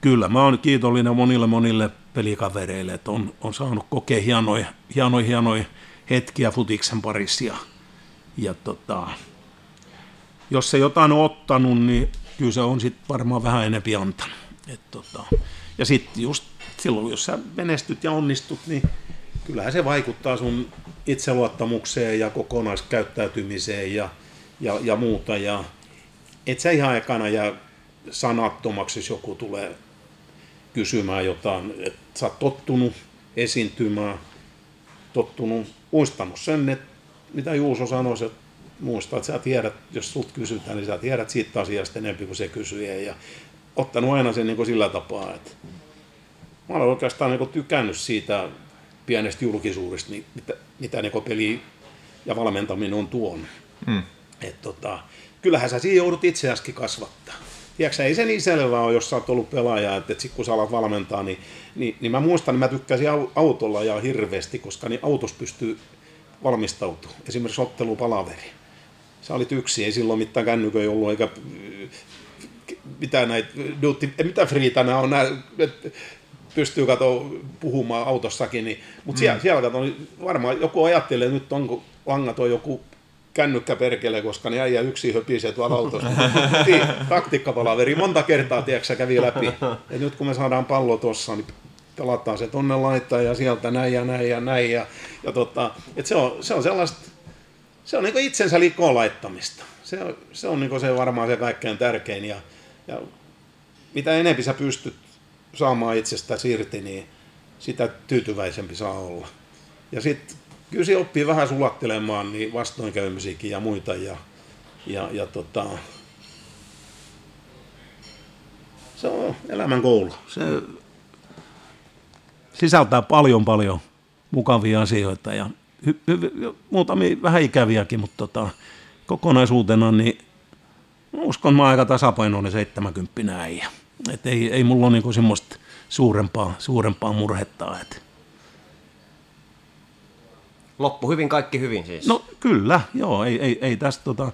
[SPEAKER 3] kyllä mä oon kiitollinen monille monille pelikavereille, että on, on saanut kokea hienoja, hienoja, hienoja hetkiä futiksen parissa. Ja, ja tota, jos se jotain on ottanut, niin kyllä se on sitten varmaan vähän enempi antanut. Et tota, ja sitten just silloin, jos sä menestyt ja onnistut, niin kyllähän se vaikuttaa sun itseluottamukseen ja kokonaiskäyttäytymiseen ja, ja, ja muuta. Ja et sä ihan ekana jää sanattomaksi, jos joku tulee kysymään jotain, että sä oot tottunut esiintymään, tottunut, muistanut sen, että mitä Juuso sanoi, että muista, että sä tiedät, jos sut kysytään, niin sä tiedät siitä asiasta enemmän kuin se kysyjä. Ja ottanut aina sen niin kuin sillä tapaa, että mä olen oikeastaan niin kuin tykännyt siitä pienestä julkisuudesta, niin mitä, mitä niin peli ja valmentaminen on tuonut. Mm. Et tota, kyllähän sä siinä joudut itseäskin kasvattaa. Tiedätkö, ei se niin selvää ole, jos sä oot ollut pelaaja, että, että sit kun sä alat valmentaa, niin, niin, niin mä muistan, että mä tykkäsin autolla ja hirveästi, koska niin autos pystyy valmistautumaan. Esimerkiksi ottelupalaveri. Sä olit yksi, ei silloin mitään kännyköjä ollut, eikä mitään näitä, duty, mitä friitä nämä on, nämä, pystyy kato puhumaan autossakin, niin, mutta mm. siellä, siellä kato, niin varmaan joku ajattelee, että nyt onko langat on joku kännykkä perkele, koska ne äijä yksi höpisee tuolla autossa. niin, taktiikkapalaveri monta kertaa, tiedätkö, kävi läpi. Et nyt kun me saadaan pallo tuossa, niin pelataan se tonne laittaa ja sieltä näin ja näin ja näin. Ja, ja tota, et se, on, se on sellaista, se on niin itsensä liikkoon laittamista. Se on, se on niin se varmaan se kaikkein tärkein. Ja, ja mitä enemmän sä pystyt saamaan itsestä irti, niin sitä tyytyväisempi saa olla. Ja sitten kyllä se oppii vähän sulattelemaan niin vastoinkäymisiäkin ja muita. Ja, ja, ja tota, se on elämän koulu. Se sisältää paljon paljon mukavia asioita ja hy, hy, muutamia vähän ikäviäkin, mutta tota, kokonaisuutena niin uskon mä aika tasapainoinen 70 äijä. Et ei, ei mulla ole niinku semmoista suurempaa, suurempaa murhetta. Et.
[SPEAKER 4] Loppu hyvin, kaikki hyvin siis.
[SPEAKER 3] No kyllä, joo, ei, ei, ei tästä tota,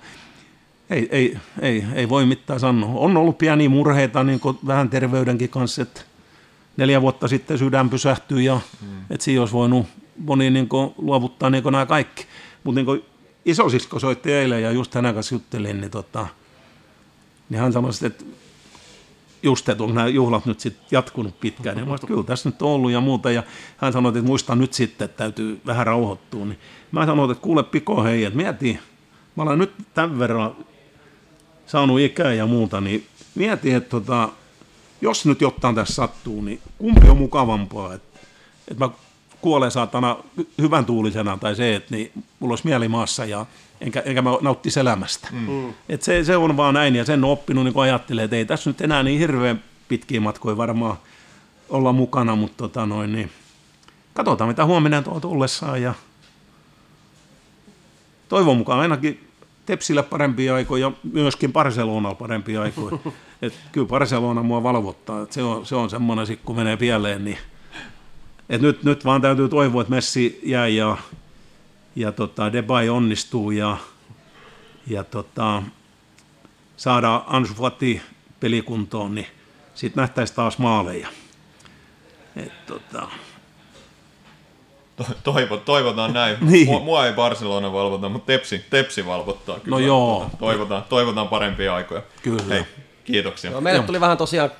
[SPEAKER 3] ei, ei, ei, ei voi mitään sanoa. On ollut pieniä murheita niin vähän terveydenkin kanssa, että neljä vuotta sitten sydän pysähtyi ja mm. että siinä olisi voinut moni niin kuin, luovuttaa niin kuin nämä kaikki. Mutta niin isosisko soitti eilen ja just hänen kanssa juttelin, niin, tota, niin hän sanoi, että just, että onko nämä juhlat nyt sitten jatkunut pitkään. Ja mä kyllä tässä nyt on ollut ja muuta. Ja hän sanoi, että muista nyt sitten, että täytyy vähän rauhoittua. Niin mä sanoin, että kuule Piko, hei, että mieti, mä olen nyt tämän verran saanut ikää ja muuta, niin mieti, että tota, jos nyt jotain tässä sattuu, niin kumpi on mukavampaa, että, että mä kuolen saatana hyvän tuulisena tai se, että niin, mulla olisi mieli maassa ja enkä, enkä mä nauttisi elämästä. Mm. mm. Et se, se on vaan näin ja sen on oppinut niin ajattelee, että ei tässä nyt enää niin hirveän pitkiä matkoja varmaan olla mukana, mutta tota noin, niin katsotaan mitä huomenna tuo tullessaan ja toivon mukaan ainakin Tepsillä parempia aikoja, myöskin Barcelonalla parempia aikoja. [LAUGHS] Et kyllä Barcelona mua valvottaa. Et se on, se on semmoinen, kun menee pieleen, niin et nyt, nyt vaan täytyy toivoa, että Messi jää ja, ja tota, Debay onnistuu ja, ja tota, saada Ansu Fati pelikuntoon, niin sitten nähtäisiin taas maaleja. Et, tota,
[SPEAKER 2] Toivo, toivotaan näin. [LAUGHS] niin. mua, mua, ei Barcelona valvota, mutta Tepsi, Tepsi valvottaa. Kyllä.
[SPEAKER 3] No joo.
[SPEAKER 2] Toivotaan, toivotaan parempia aikoja.
[SPEAKER 3] Kyllä. Hei,
[SPEAKER 2] kiitoksia.
[SPEAKER 4] No, meille tuli vähän tosiaan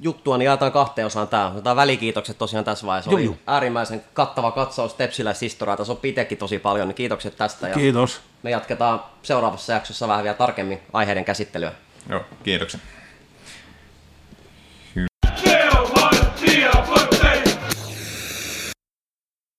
[SPEAKER 4] juttua, niin jaetaan kahteen osaan tämä. Otetaan välikiitokset tosiaan tässä vaiheessa. Joo, Oli äärimmäisen kattava katsaus Tepsiläishistoriaa. Tässä on pitekin tosi paljon, niin kiitokset tästä. Ja
[SPEAKER 3] Kiitos.
[SPEAKER 4] Me jatketaan seuraavassa jaksossa vähän vielä tarkemmin aiheiden käsittelyä.
[SPEAKER 2] Joo, kiitoksia.